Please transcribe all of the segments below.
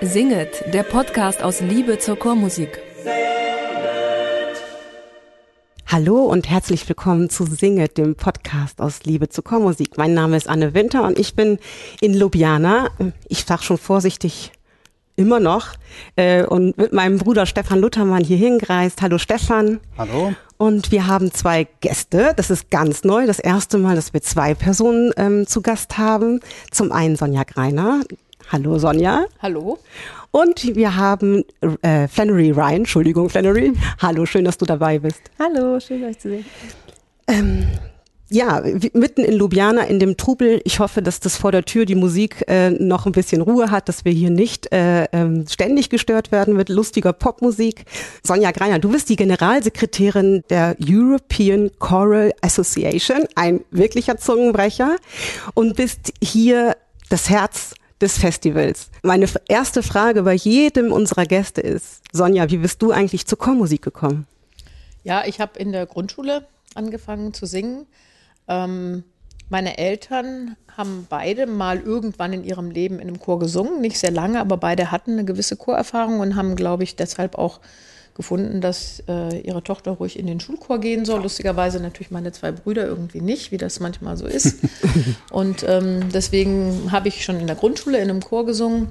Singet, der Podcast aus Liebe zur Chormusik. Hallo und herzlich willkommen zu Singet, dem Podcast aus Liebe zur Chormusik. Mein Name ist Anne Winter und ich bin in Ljubljana. Ich sag schon vorsichtig immer noch äh, und mit meinem Bruder Stefan Luthermann hier hingereist. Hallo Stefan. Hallo. Und wir haben zwei Gäste. Das ist ganz neu. Das erste Mal, dass wir zwei Personen ähm, zu Gast haben. Zum einen Sonja Greiner. Hallo Sonja. Hallo. Und wir haben äh, Flannery Ryan. Entschuldigung, Flannery. Hallo, schön, dass du dabei bist. Hallo, schön euch zu sehen. Ähm, ja, mitten in Ljubljana in dem Trubel. Ich hoffe, dass das vor der Tür die Musik äh, noch ein bisschen Ruhe hat, dass wir hier nicht äh, ähm, ständig gestört werden mit lustiger Popmusik. Sonja Greiner, du bist die Generalsekretärin der European Choral Association, ein wirklicher Zungenbrecher und bist hier das Herz des Festivals. Meine erste Frage bei jedem unserer Gäste ist, Sonja, wie bist du eigentlich zur Chormusik gekommen? Ja, ich habe in der Grundschule angefangen zu singen ähm, meine Eltern haben beide mal irgendwann in ihrem Leben in einem Chor gesungen, nicht sehr lange, aber beide hatten eine gewisse Chorerfahrung und haben, glaube ich, deshalb auch gefunden, dass äh, ihre Tochter ruhig in den Schulchor gehen soll. Lustigerweise natürlich meine zwei Brüder irgendwie nicht, wie das manchmal so ist. und ähm, deswegen habe ich schon in der Grundschule in einem Chor gesungen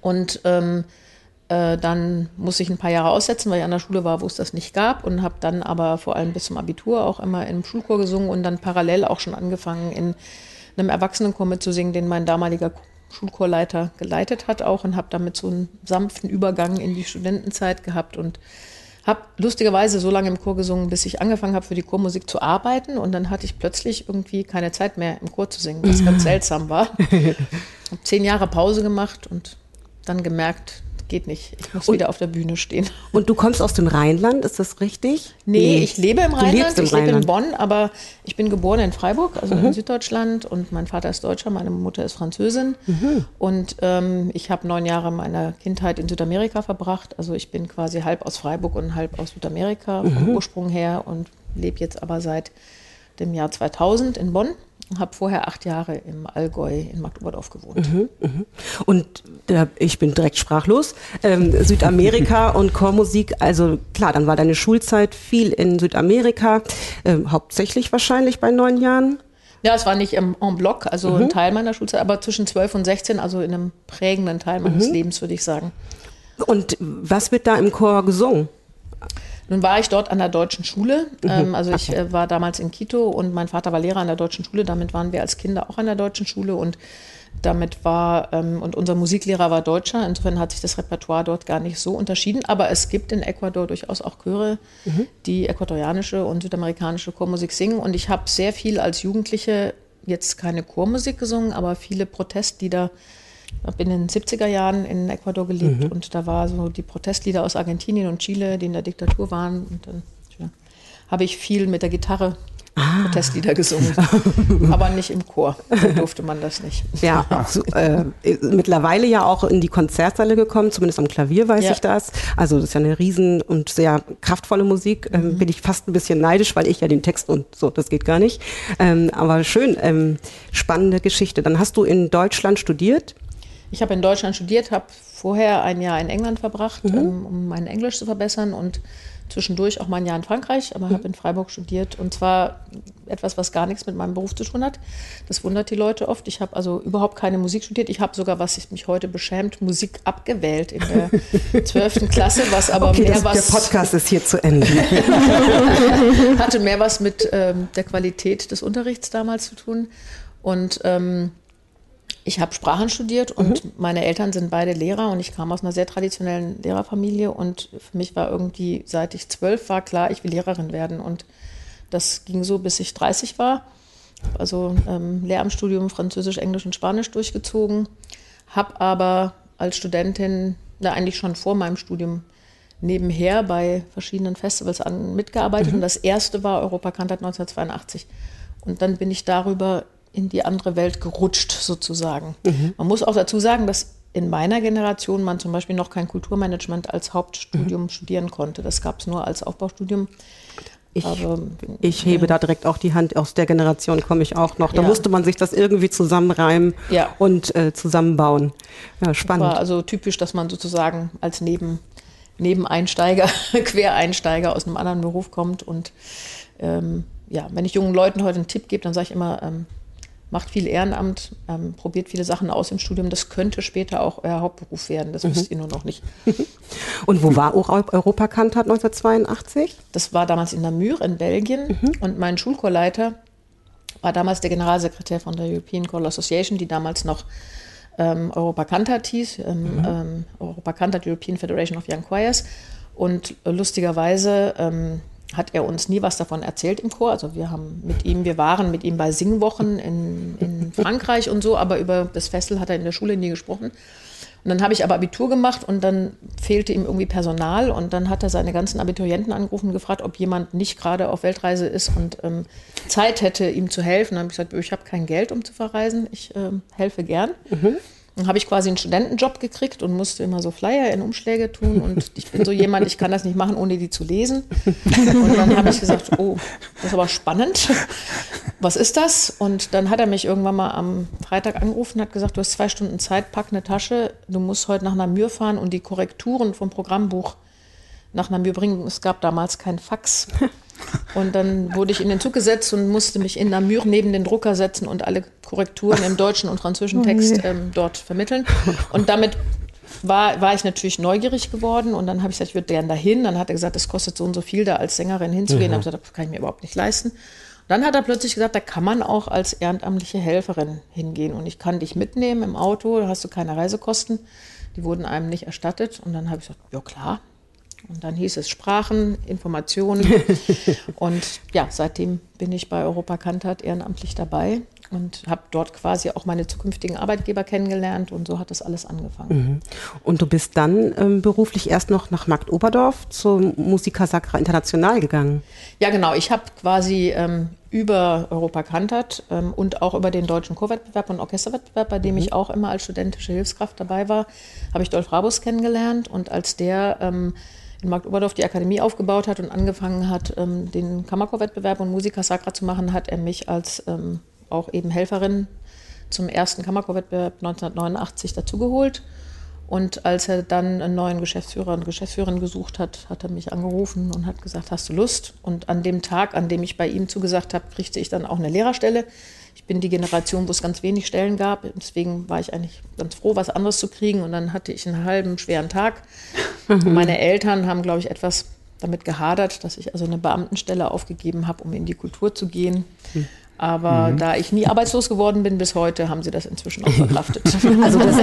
und ähm, äh, dann musste ich ein paar Jahre aussetzen, weil ich an der Schule war, wo es das nicht gab und habe dann aber vor allem bis zum Abitur auch immer im Schulchor gesungen und dann parallel auch schon angefangen in einem Erwachsenenchor mitzusingen, den mein damaliger Schulchorleiter geleitet hat auch und habe damit so einen sanften Übergang in die Studentenzeit gehabt und habe lustigerweise so lange im Chor gesungen, bis ich angefangen habe, für die Chormusik zu arbeiten. Und dann hatte ich plötzlich irgendwie keine Zeit mehr im Chor zu singen, was ganz seltsam war. habe zehn Jahre Pause gemacht und dann gemerkt, geht nicht. Ich muss und, wieder auf der Bühne stehen. Und du kommst aus dem Rheinland, ist das richtig? Nee, nee. ich lebe im Rheinland, im ich Rheinland. lebe in Bonn, aber ich bin geboren in Freiburg, also mhm. in Süddeutschland und mein Vater ist Deutscher, meine Mutter ist Französin mhm. und ähm, ich habe neun Jahre meiner Kindheit in Südamerika verbracht, also ich bin quasi halb aus Freiburg und halb aus Südamerika mhm. vom Ursprung her und lebe jetzt aber seit dem Jahr 2000 in Bonn habe vorher acht Jahre im Allgäu in Magdeburg gewohnt. Mhm, mh. Und äh, ich bin direkt sprachlos. Ähm, Südamerika und Chormusik, also klar, dann war deine Schulzeit viel in Südamerika, äh, hauptsächlich wahrscheinlich bei neun Jahren. Ja, es war nicht im en bloc, also mhm. ein Teil meiner Schulzeit, aber zwischen zwölf und sechzehn, also in einem prägenden Teil meines mhm. Lebens, würde ich sagen. Und was wird da im Chor gesungen? Nun war ich dort an der deutschen Schule. Mhm. Ähm, also ich äh, war damals in Quito und mein Vater war Lehrer an der deutschen Schule. Damit waren wir als Kinder auch an der deutschen Schule und damit war, ähm, und unser Musiklehrer war Deutscher, insofern hat sich das Repertoire dort gar nicht so unterschieden. Aber es gibt in Ecuador durchaus auch Chöre, mhm. die äquatorianische und südamerikanische Chormusik singen. Und ich habe sehr viel als Jugendliche jetzt keine Chormusik gesungen, aber viele Protestlieder ich habe in den 70er Jahren in Ecuador gelebt mhm. und da war so die Protestlieder aus Argentinien und Chile, die in der Diktatur waren. Und dann ja, habe ich viel mit der Gitarre ah. Protestlieder gesungen, aber nicht im Chor. Da durfte man das nicht. Ja, so, äh, mittlerweile ja auch in die Konzertsäle gekommen, zumindest am Klavier weiß ja. ich das. Also das ist ja eine riesen und sehr kraftvolle Musik. Ähm, mhm. Bin ich fast ein bisschen neidisch, weil ich ja den Text und so, das geht gar nicht. Ähm, aber schön, ähm, spannende Geschichte. Dann hast du in Deutschland studiert. Ich habe in Deutschland studiert, habe vorher ein Jahr in England verbracht, mhm. ähm, um mein Englisch zu verbessern und zwischendurch auch mal ein Jahr in Frankreich, aber mhm. habe in Freiburg studiert und zwar etwas, was gar nichts mit meinem Beruf zu tun hat. Das wundert die Leute oft. Ich habe also überhaupt keine Musik studiert. Ich habe sogar, was mich heute beschämt, Musik abgewählt in der 12. Klasse, was aber okay, mehr das, was... Der Podcast ist hier zu Ende. hatte mehr was mit ähm, der Qualität des Unterrichts damals zu tun und ähm, ich habe Sprachen studiert und mhm. meine Eltern sind beide Lehrer und ich kam aus einer sehr traditionellen Lehrerfamilie und für mich war irgendwie, seit ich zwölf war, klar, ich will Lehrerin werden und das ging so, bis ich 30 war. Also ähm, Lehramtsstudium Französisch, Englisch und Spanisch durchgezogen, habe aber als Studentin, na, eigentlich schon vor meinem Studium, nebenher bei verschiedenen Festivals an, mitgearbeitet mhm. und das erste war Europa Kantat 1982. Und dann bin ich darüber in die andere Welt gerutscht sozusagen. Mhm. Man muss auch dazu sagen, dass in meiner Generation man zum Beispiel noch kein Kulturmanagement als Hauptstudium mhm. studieren konnte. Das gab es nur als Aufbaustudium. Ich, ich hebe da direkt auch die Hand, aus der Generation komme ich auch noch. Da ja. musste man sich das irgendwie zusammenreimen ja. und äh, zusammenbauen. Ja, spannend. Das war also typisch, dass man sozusagen als Neben, Nebeneinsteiger, Quereinsteiger aus einem anderen Beruf kommt. Und ähm, ja, wenn ich jungen Leuten heute einen Tipp gebe, dann sage ich immer, ähm, macht viel Ehrenamt, ähm, probiert viele Sachen aus im Studium. Das könnte später auch euer Hauptberuf werden. Das mhm. wisst ihr nur noch nicht. Und wo war auch Europakantat 1982? Das war damals in Namur in Belgien. Mhm. Und mein Schulchorleiter war damals der Generalsekretär von der European Choral Association, die damals noch ähm, Europakantat hieß, ähm, mhm. ähm, Europakantat European Federation of Young Choirs. Und lustigerweise ähm, hat er uns nie was davon erzählt im Chor. Also wir haben mit ihm, wir waren mit ihm bei Singwochen in, in Frankreich und so, aber über das Fessel hat er in der Schule nie gesprochen. Und dann habe ich aber Abitur gemacht und dann fehlte ihm irgendwie Personal und dann hat er seine ganzen Abiturienten angerufen und gefragt, ob jemand nicht gerade auf Weltreise ist und ähm, Zeit hätte, ihm zu helfen. Dann habe ich gesagt, ich habe kein Geld, um zu verreisen, ich ähm, helfe gern. Mhm. Dann habe ich quasi einen Studentenjob gekriegt und musste immer so Flyer in Umschläge tun. Und ich bin so jemand, ich kann das nicht machen, ohne die zu lesen. Und dann habe ich gesagt, oh, das ist aber spannend. Was ist das? Und dann hat er mich irgendwann mal am Freitag angerufen und hat gesagt, du hast zwei Stunden Zeit, pack eine Tasche, du musst heute nach Namur fahren und die Korrekturen vom Programmbuch nach Namur bringen. Es gab damals kein Fax. Und dann wurde ich in den Zug gesetzt und musste mich in Namur neben den Drucker setzen und alle Korrekturen im deutschen und französischen Text ähm, dort vermitteln. Und damit war, war ich natürlich neugierig geworden und dann habe ich gesagt, ich würde gerne dahin. Dann hat er gesagt, es kostet so und so viel, da als Sängerin hinzugehen. Mhm. Dann habe ich gesagt, das kann ich mir überhaupt nicht leisten. Und dann hat er plötzlich gesagt, da kann man auch als ehrenamtliche Helferin hingehen und ich kann dich mitnehmen im Auto, da hast du keine Reisekosten. Die wurden einem nicht erstattet. Und dann habe ich gesagt, ja klar, und dann hieß es Sprachen, Informationen. und ja, seitdem bin ich bei Europa Kantat ehrenamtlich dabei und habe dort quasi auch meine zukünftigen Arbeitgeber kennengelernt und so hat das alles angefangen. Mhm. Und du bist dann ähm, beruflich erst noch nach Marktoberdorf zur Musica Sacra International gegangen? Ja, genau. Ich habe quasi ähm, über Europa Kantat ähm, und auch über den deutschen Chorwettbewerb und Orchesterwettbewerb, bei dem mhm. ich auch immer als studentische Hilfskraft dabei war, habe ich Dolf Rabus kennengelernt und als der ähm, in Marktoberdorf die Akademie aufgebaut hat und angefangen hat, ähm, den Kammerchorwettbewerb und Musica Sacra zu machen, hat er mich als ähm, auch eben Helferin zum ersten Kammerchorwettbewerb 1989 dazugeholt. Und als er dann einen neuen Geschäftsführer und Geschäftsführerin gesucht hat, hat er mich angerufen und hat gesagt, hast du Lust? Und an dem Tag, an dem ich bei ihm zugesagt habe, kriegte ich dann auch eine Lehrerstelle. Ich bin die Generation, wo es ganz wenig Stellen gab. Deswegen war ich eigentlich ganz froh, was anderes zu kriegen. Und dann hatte ich einen halben schweren Tag. Mhm. Meine Eltern haben, glaube ich, etwas damit gehadert, dass ich also eine Beamtenstelle aufgegeben habe, um in die Kultur zu gehen. Mhm. Aber mhm. da ich nie arbeitslos geworden bin bis heute, haben sie das inzwischen auch verkraftet. Also das,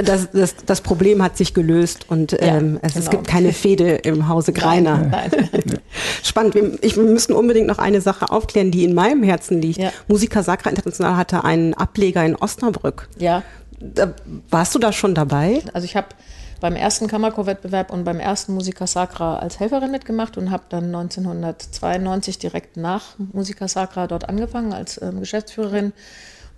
das, das, das Problem hat sich gelöst und ja, ähm, es, genau. es, gibt keine Fehde im Hause Greiner. Nein, nein. Spannend. Wir, ich, wir müssen unbedingt noch eine Sache aufklären, die in meinem Herzen liegt. Ja. Musica Sacra International hatte einen Ableger in Osnabrück. Ja. Da, warst du da schon dabei? Also ich habe beim ersten Kammerchorwettbewerb und beim ersten Musica Sacra als Helferin mitgemacht und habe dann 1992 direkt nach Musica Sacra dort angefangen als ähm, Geschäftsführerin.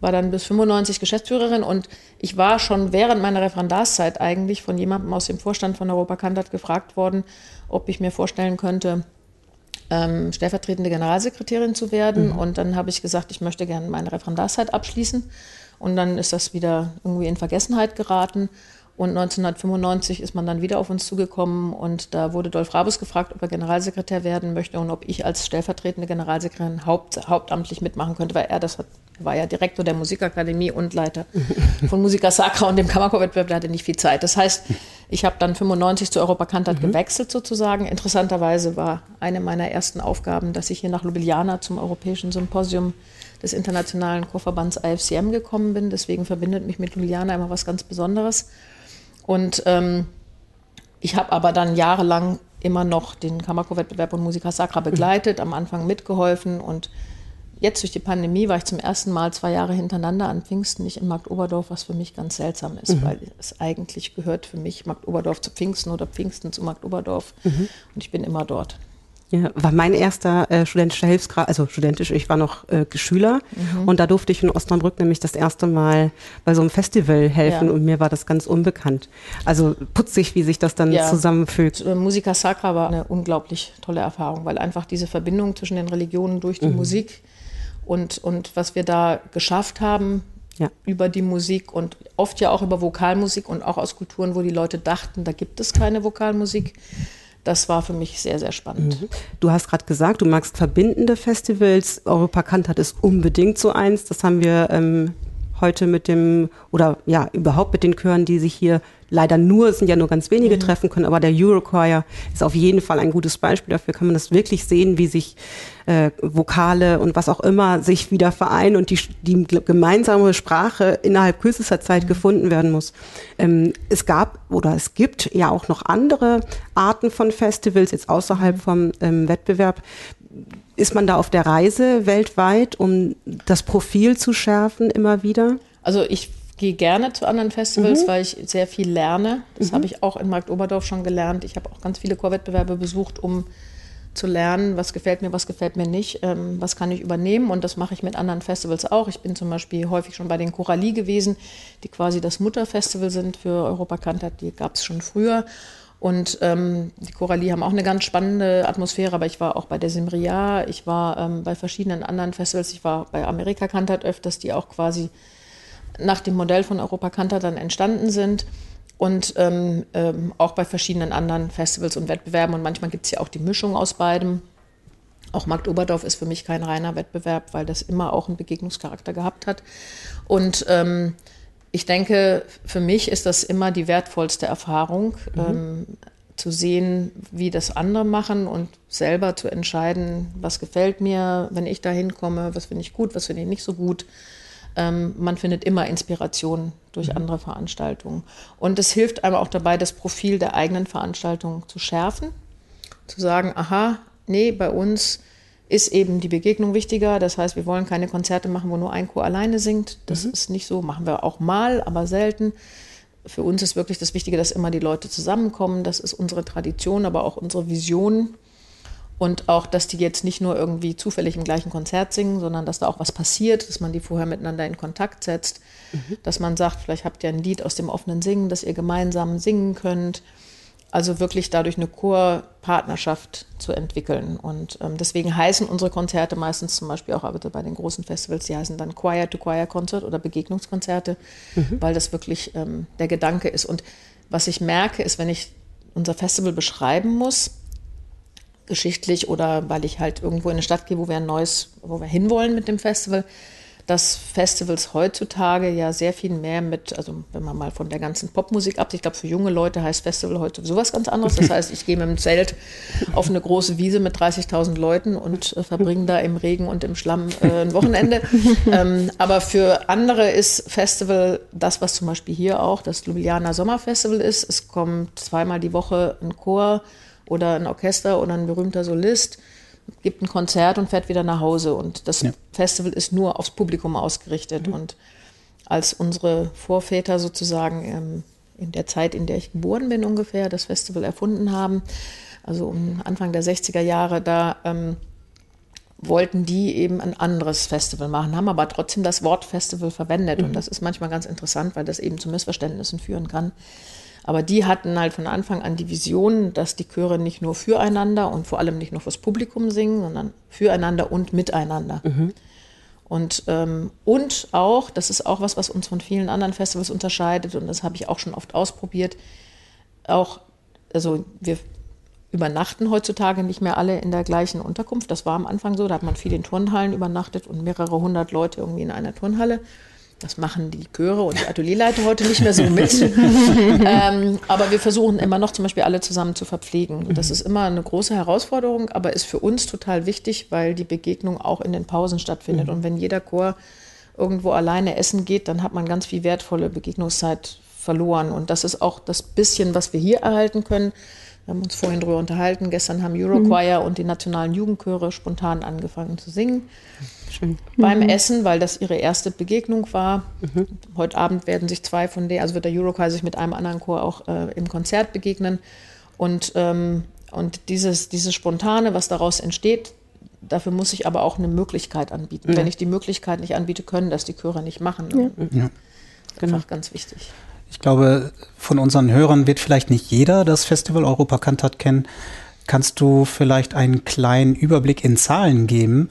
War dann bis 95 Geschäftsführerin und ich war schon während meiner Referendarszeit eigentlich von jemandem aus dem Vorstand von Europa Kantat gefragt worden, ob ich mir vorstellen könnte, ähm, stellvertretende Generalsekretärin zu werden. Mhm. Und dann habe ich gesagt, ich möchte gerne meine Referendarszeit abschließen. Und dann ist das wieder irgendwie in Vergessenheit geraten. Und 1995 ist man dann wieder auf uns zugekommen und da wurde Dolf Rabus gefragt, ob er Generalsekretär werden möchte und ob ich als stellvertretende Generalsekretärin haupt, hauptamtlich mitmachen könnte, weil er das hat, war ja Direktor der Musikakademie und Leiter von Musica Sacra und dem Kammerchorwettbewerb, der hatte nicht viel Zeit. Das heißt, ich habe dann 95 zu Europa Kantat mhm. gewechselt sozusagen. Interessanterweise war eine meiner ersten Aufgaben, dass ich hier nach Ljubljana zum Europäischen Symposium des Internationalen Chorverbands IFCM gekommen bin. Deswegen verbindet mich mit Ljubljana immer was ganz Besonderes. Und ähm, ich habe aber dann jahrelang immer noch den Kammerchorwettbewerb und Musica Sacra begleitet, am Anfang mitgeholfen und jetzt durch die Pandemie war ich zum ersten Mal zwei Jahre hintereinander an Pfingsten nicht in Marktoberdorf, was für mich ganz seltsam ist, mhm. weil es eigentlich gehört für mich Marktoberdorf zu Pfingsten oder Pfingsten zu Marktoberdorf mhm. und ich bin immer dort. Ja, war mein erster äh, studentischer Hilfsgrad, also studentisch, ich war noch äh, Schüler mhm. und da durfte ich in Osnabrück nämlich das erste Mal bei so einem Festival helfen ja. und mir war das ganz unbekannt. Also putzig, wie sich das dann ja. zusammenfügt. Äh, Musica Sacra war eine unglaublich tolle Erfahrung, weil einfach diese Verbindung zwischen den Religionen durch die mhm. Musik und, und was wir da geschafft haben, ja. über die Musik und oft ja auch über Vokalmusik und auch aus Kulturen, wo die Leute dachten, da gibt es keine Vokalmusik das war für mich sehr, sehr spannend. Mhm. Du hast gerade gesagt, du magst verbindende Festivals. Europa Kantat ist unbedingt so eins. Das haben wir ähm, heute mit dem, oder ja, überhaupt mit den Chören, die sich hier leider nur, es sind ja nur ganz wenige mhm. treffen können, aber der Eurochoir ist auf jeden Fall ein gutes Beispiel dafür, kann man das wirklich sehen, wie sich äh, Vokale und was auch immer sich wieder vereinen und die, die gemeinsame Sprache innerhalb kürzester Zeit mhm. gefunden werden muss. Ähm, es gab oder es gibt ja auch noch andere Arten von Festivals, jetzt außerhalb mhm. vom ähm, Wettbewerb. Ist man da auf der Reise weltweit, um das Profil zu schärfen immer wieder? Also ich gehe gerne zu anderen Festivals, mhm. weil ich sehr viel lerne. Das mhm. habe ich auch in Marktoberdorf schon gelernt. Ich habe auch ganz viele Chorwettbewerbe besucht, um zu lernen, was gefällt mir, was gefällt mir nicht, ähm, was kann ich übernehmen. Und das mache ich mit anderen Festivals auch. Ich bin zum Beispiel häufig schon bei den Choralie gewesen, die quasi das Mutterfestival sind für Europa Cantat. Die gab es schon früher. Und ähm, die Choralie haben auch eine ganz spannende Atmosphäre, aber ich war auch bei der Simria, ich war ähm, bei verschiedenen anderen Festivals, ich war bei Amerika Cantat öfters, die auch quasi nach dem Modell von Europa Cantat dann entstanden sind und ähm, ähm, auch bei verschiedenen anderen Festivals und Wettbewerben. Und manchmal gibt es ja auch die Mischung aus beidem. Auch Markt Oberdorf ist für mich kein reiner Wettbewerb, weil das immer auch einen Begegnungscharakter gehabt hat. Und ähm, ich denke, für mich ist das immer die wertvollste Erfahrung, mhm. ähm, zu sehen, wie das andere machen und selber zu entscheiden, was gefällt mir, wenn ich da hinkomme, was finde ich gut, was finde ich nicht so gut ähm, man findet immer Inspiration durch mhm. andere Veranstaltungen. Und es hilft einem auch dabei, das Profil der eigenen Veranstaltung zu schärfen, zu sagen, aha, nee, bei uns ist eben die Begegnung wichtiger. Das heißt, wir wollen keine Konzerte machen, wo nur ein Chor alleine singt. Das mhm. ist nicht so, machen wir auch mal, aber selten. Für uns ist wirklich das Wichtige, dass immer die Leute zusammenkommen. Das ist unsere Tradition, aber auch unsere Vision. Und auch, dass die jetzt nicht nur irgendwie zufällig im gleichen Konzert singen, sondern dass da auch was passiert, dass man die vorher miteinander in Kontakt setzt, mhm. dass man sagt, vielleicht habt ihr ein Lied aus dem offenen Singen, das ihr gemeinsam singen könnt. Also wirklich dadurch eine Chorpartnerschaft zu entwickeln. Und ähm, deswegen heißen unsere Konzerte meistens zum Beispiel auch aber bei den großen Festivals, die heißen dann Choir-to-Choir-Concert oder Begegnungskonzerte, mhm. weil das wirklich ähm, der Gedanke ist. Und was ich merke, ist, wenn ich unser Festival beschreiben muss, geschichtlich oder weil ich halt irgendwo in eine Stadt gehe, wo wir ein neues, wo wir hinwollen mit dem Festival, dass Festivals heutzutage ja sehr viel mehr mit, also wenn man mal von der ganzen Popmusik ab, ich glaube für junge Leute heißt Festival heute sowas ganz anderes. Das heißt, ich gehe mit dem Zelt auf eine große Wiese mit 30.000 Leuten und äh, verbringe da im Regen und im Schlamm äh, ein Wochenende. ähm, aber für andere ist Festival das, was zum Beispiel hier auch das Ljubljana Sommerfestival ist. Es kommt zweimal die Woche ein Chor oder ein Orchester oder ein berühmter Solist gibt ein Konzert und fährt wieder nach Hause. Und das ja. Festival ist nur aufs Publikum ausgerichtet. Mhm. Und als unsere Vorväter sozusagen ähm, in der Zeit, in der ich geboren bin ungefähr, das Festival erfunden haben, also um Anfang der 60er Jahre, da ähm, wollten die eben ein anderes Festival machen, haben aber trotzdem das Wort Festival verwendet. Mhm. Und das ist manchmal ganz interessant, weil das eben zu Missverständnissen führen kann. Aber die hatten halt von Anfang an die Vision, dass die Chöre nicht nur füreinander und vor allem nicht nur fürs Publikum singen, sondern füreinander und miteinander. Mhm. Und, ähm, und auch, das ist auch was, was uns von vielen anderen Festivals unterscheidet, und das habe ich auch schon oft ausprobiert, auch, also wir übernachten heutzutage nicht mehr alle in der gleichen Unterkunft. Das war am Anfang so, da hat man viel in Turnhallen übernachtet und mehrere hundert Leute irgendwie in einer Turnhalle. Das machen die Chöre und die Atelierleiter heute nicht mehr so mit. ähm, aber wir versuchen immer noch zum Beispiel alle zusammen zu verpflegen. Das ist immer eine große Herausforderung, aber ist für uns total wichtig, weil die Begegnung auch in den Pausen stattfindet. Mhm. Und wenn jeder Chor irgendwo alleine essen geht, dann hat man ganz viel wertvolle Begegnungszeit verloren. Und das ist auch das bisschen, was wir hier erhalten können. Wir haben uns vorhin darüber unterhalten. Gestern haben Eurochoir mhm. und die nationalen Jugendchöre spontan angefangen zu singen. Schön. Beim mhm. Essen, weil das ihre erste Begegnung war. Mhm. Heute Abend werden sich zwei von denen, also wird der Eurochoir sich mit einem anderen Chor auch äh, im Konzert begegnen. Und ähm, Und dieses, dieses Spontane, was daraus entsteht, dafür muss ich aber auch eine Möglichkeit anbieten. Ja. Wenn ich die Möglichkeit nicht anbiete, können das die Chöre nicht machen. Ne? Ja. ja. Genau. ganz wichtig. Ich glaube, von unseren Hörern wird vielleicht nicht jeder das Festival Europa Cantat kennen. Kannst du vielleicht einen kleinen Überblick in Zahlen geben,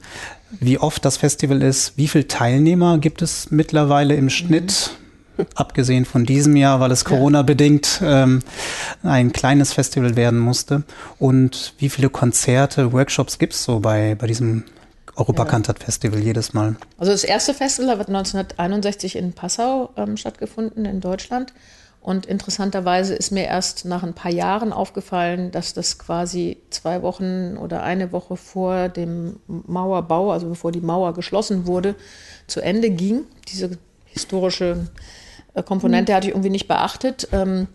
wie oft das Festival ist, wie viele Teilnehmer gibt es mittlerweile im Schnitt? Mhm abgesehen von diesem Jahr, weil es Corona-bedingt ähm, ein kleines Festival werden musste. Und wie viele Konzerte, Workshops gibt es so bei, bei diesem Europakantat-Festival jedes Mal? Also das erste Festival hat 1961 in Passau ähm, stattgefunden, in Deutschland. Und interessanterweise ist mir erst nach ein paar Jahren aufgefallen, dass das quasi zwei Wochen oder eine Woche vor dem Mauerbau, also bevor die Mauer geschlossen wurde, zu Ende ging. Diese historische äh, Komponente mhm. hatte ich irgendwie nicht beachtet. Ähm,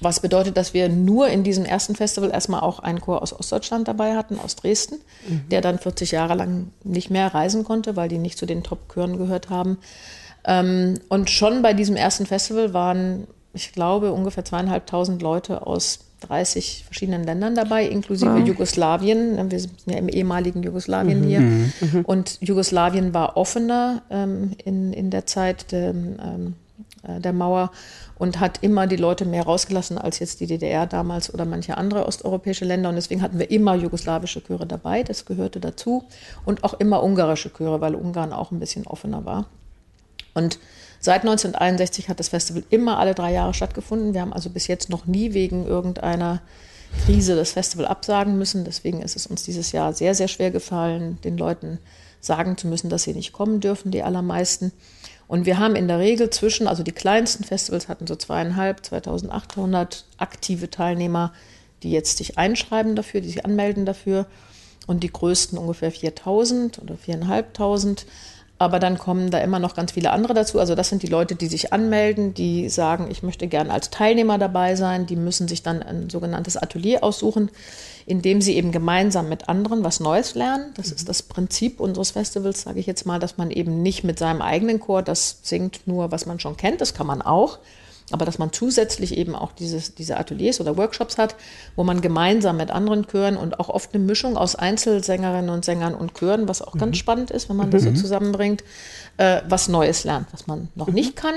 was bedeutet, dass wir nur in diesem ersten Festival erstmal auch einen Chor aus Ostdeutschland dabei hatten, aus Dresden, mhm. der dann 40 Jahre lang nicht mehr reisen konnte, weil die nicht zu den Top-Chören gehört haben. Ähm, und schon bei diesem ersten Festival waren, ich glaube, ungefähr zweieinhalbtausend Leute aus 30 verschiedenen Ländern dabei, inklusive wow. Jugoslawien. Wir sind ja im ehemaligen Jugoslawien mhm. hier. Mhm. Und Jugoslawien war offener ähm, in, in der Zeit der, ähm, äh, der Mauer und hat immer die Leute mehr rausgelassen als jetzt die DDR damals oder manche andere osteuropäische Länder. Und deswegen hatten wir immer jugoslawische Chöre dabei, das gehörte dazu. Und auch immer ungarische Chöre, weil Ungarn auch ein bisschen offener war. Und seit 1961 hat das Festival immer alle drei Jahre stattgefunden. Wir haben also bis jetzt noch nie wegen irgendeiner Krise das Festival absagen müssen. Deswegen ist es uns dieses Jahr sehr, sehr schwer gefallen, den Leuten sagen zu müssen, dass sie nicht kommen dürfen, die allermeisten. Und wir haben in der Regel zwischen, also die kleinsten Festivals hatten so zweieinhalb, 2800 aktive Teilnehmer, die jetzt sich einschreiben dafür, die sich anmelden dafür. Und die größten ungefähr 4000 oder 4500. Aber dann kommen da immer noch ganz viele andere dazu. Also das sind die Leute, die sich anmelden, die sagen, ich möchte gerne als Teilnehmer dabei sein. Die müssen sich dann ein sogenanntes Atelier aussuchen indem sie eben gemeinsam mit anderen was Neues lernen. Das ist das Prinzip unseres Festivals, sage ich jetzt mal, dass man eben nicht mit seinem eigenen Chor das singt, nur was man schon kennt, das kann man auch, aber dass man zusätzlich eben auch dieses, diese Ateliers oder Workshops hat, wo man gemeinsam mit anderen Chören und auch oft eine Mischung aus Einzelsängerinnen und Sängern und Chören, was auch mhm. ganz spannend ist, wenn man das so mhm. zusammenbringt, äh, was Neues lernt, was man noch mhm. nicht kann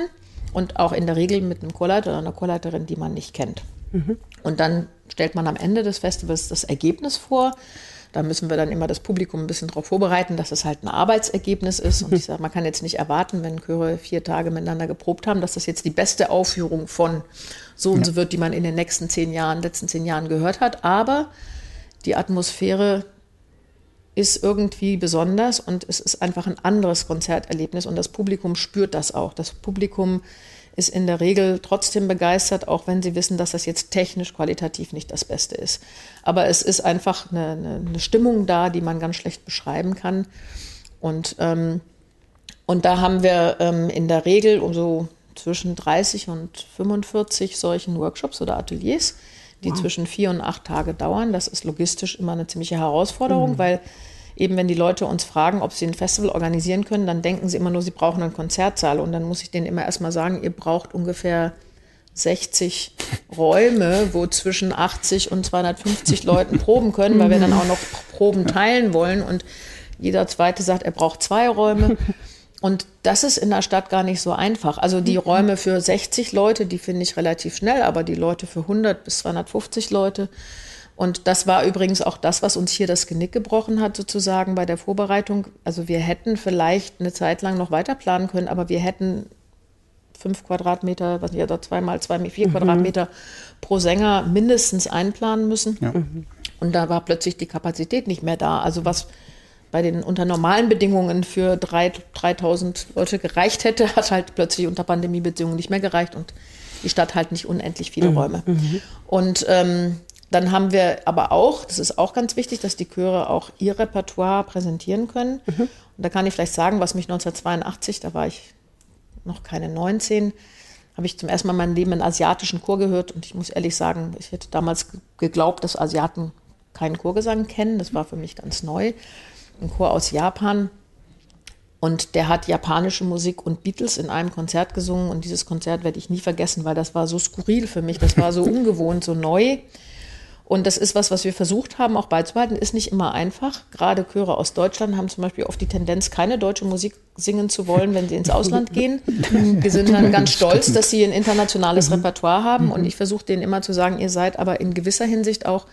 und auch in der Regel mit einem Chorleiter oder einer Chorleiterin, die man nicht kennt. Mhm. Und dann stellt man am Ende des Festivals das Ergebnis vor. Da müssen wir dann immer das Publikum ein bisschen darauf vorbereiten, dass es halt ein Arbeitsergebnis ist. Und ich sage, man kann jetzt nicht erwarten, wenn Chöre vier Tage miteinander geprobt haben, dass das jetzt die beste Aufführung von so und so wird, die man in den nächsten zehn Jahren, letzten zehn Jahren gehört hat. Aber die Atmosphäre ist irgendwie besonders und es ist einfach ein anderes Konzerterlebnis und das Publikum spürt das auch. Das Publikum ist in der Regel trotzdem begeistert, auch wenn sie wissen, dass das jetzt technisch qualitativ nicht das Beste ist. Aber es ist einfach eine, eine, eine Stimmung da, die man ganz schlecht beschreiben kann. Und, ähm, und da haben wir ähm, in der Regel um so zwischen 30 und 45 solchen Workshops oder Ateliers, die wow. zwischen vier und acht Tage dauern. Das ist logistisch immer eine ziemliche Herausforderung, mhm. weil eben wenn die Leute uns fragen, ob sie ein Festival organisieren können, dann denken sie immer nur, sie brauchen einen Konzertsaal. Und dann muss ich denen immer erstmal sagen, ihr braucht ungefähr 60 Räume, wo zwischen 80 und 250 Leuten proben können, weil wir dann auch noch Proben teilen wollen. Und jeder Zweite sagt, er braucht zwei Räume. Und das ist in der Stadt gar nicht so einfach. Also die Räume für 60 Leute, die finde ich relativ schnell, aber die Leute für 100 bis 250 Leute, und das war übrigens auch das, was uns hier das Genick gebrochen hat, sozusagen bei der Vorbereitung. Also wir hätten vielleicht eine Zeit lang noch weiter planen können, aber wir hätten fünf Quadratmeter, was nicht, oder zweimal zwei, vier mhm. Quadratmeter pro Sänger mindestens einplanen müssen. Ja. Und da war plötzlich die Kapazität nicht mehr da. Also was bei den unter normalen Bedingungen für drei, 3000 Leute gereicht hätte, hat halt plötzlich unter Pandemiebedingungen nicht mehr gereicht und die Stadt halt nicht unendlich viele mhm. Räume. Mhm. Und ähm, dann haben wir aber auch, das ist auch ganz wichtig, dass die Chöre auch ihr Repertoire präsentieren können. Mhm. Und da kann ich vielleicht sagen, was mich 1982, da war ich noch keine 19, habe ich zum ersten Mal in meinem Leben einen asiatischen Chor gehört. Und ich muss ehrlich sagen, ich hätte damals geglaubt, dass Asiaten keinen Chorgesang kennen. Das war für mich ganz neu. Ein Chor aus Japan. Und der hat japanische Musik und Beatles in einem Konzert gesungen. Und dieses Konzert werde ich nie vergessen, weil das war so skurril für mich. Das war so ungewohnt, so neu. Und das ist was, was wir versucht haben, auch beizubehalten. Ist nicht immer einfach. Gerade Chöre aus Deutschland haben zum Beispiel oft die Tendenz, keine deutsche Musik singen zu wollen, wenn sie ins Ausland gehen. Die sind dann ganz stolz, dass sie ein internationales mhm. Repertoire haben. Und mhm. ich versuche denen immer zu sagen, ihr seid aber in gewisser Hinsicht auch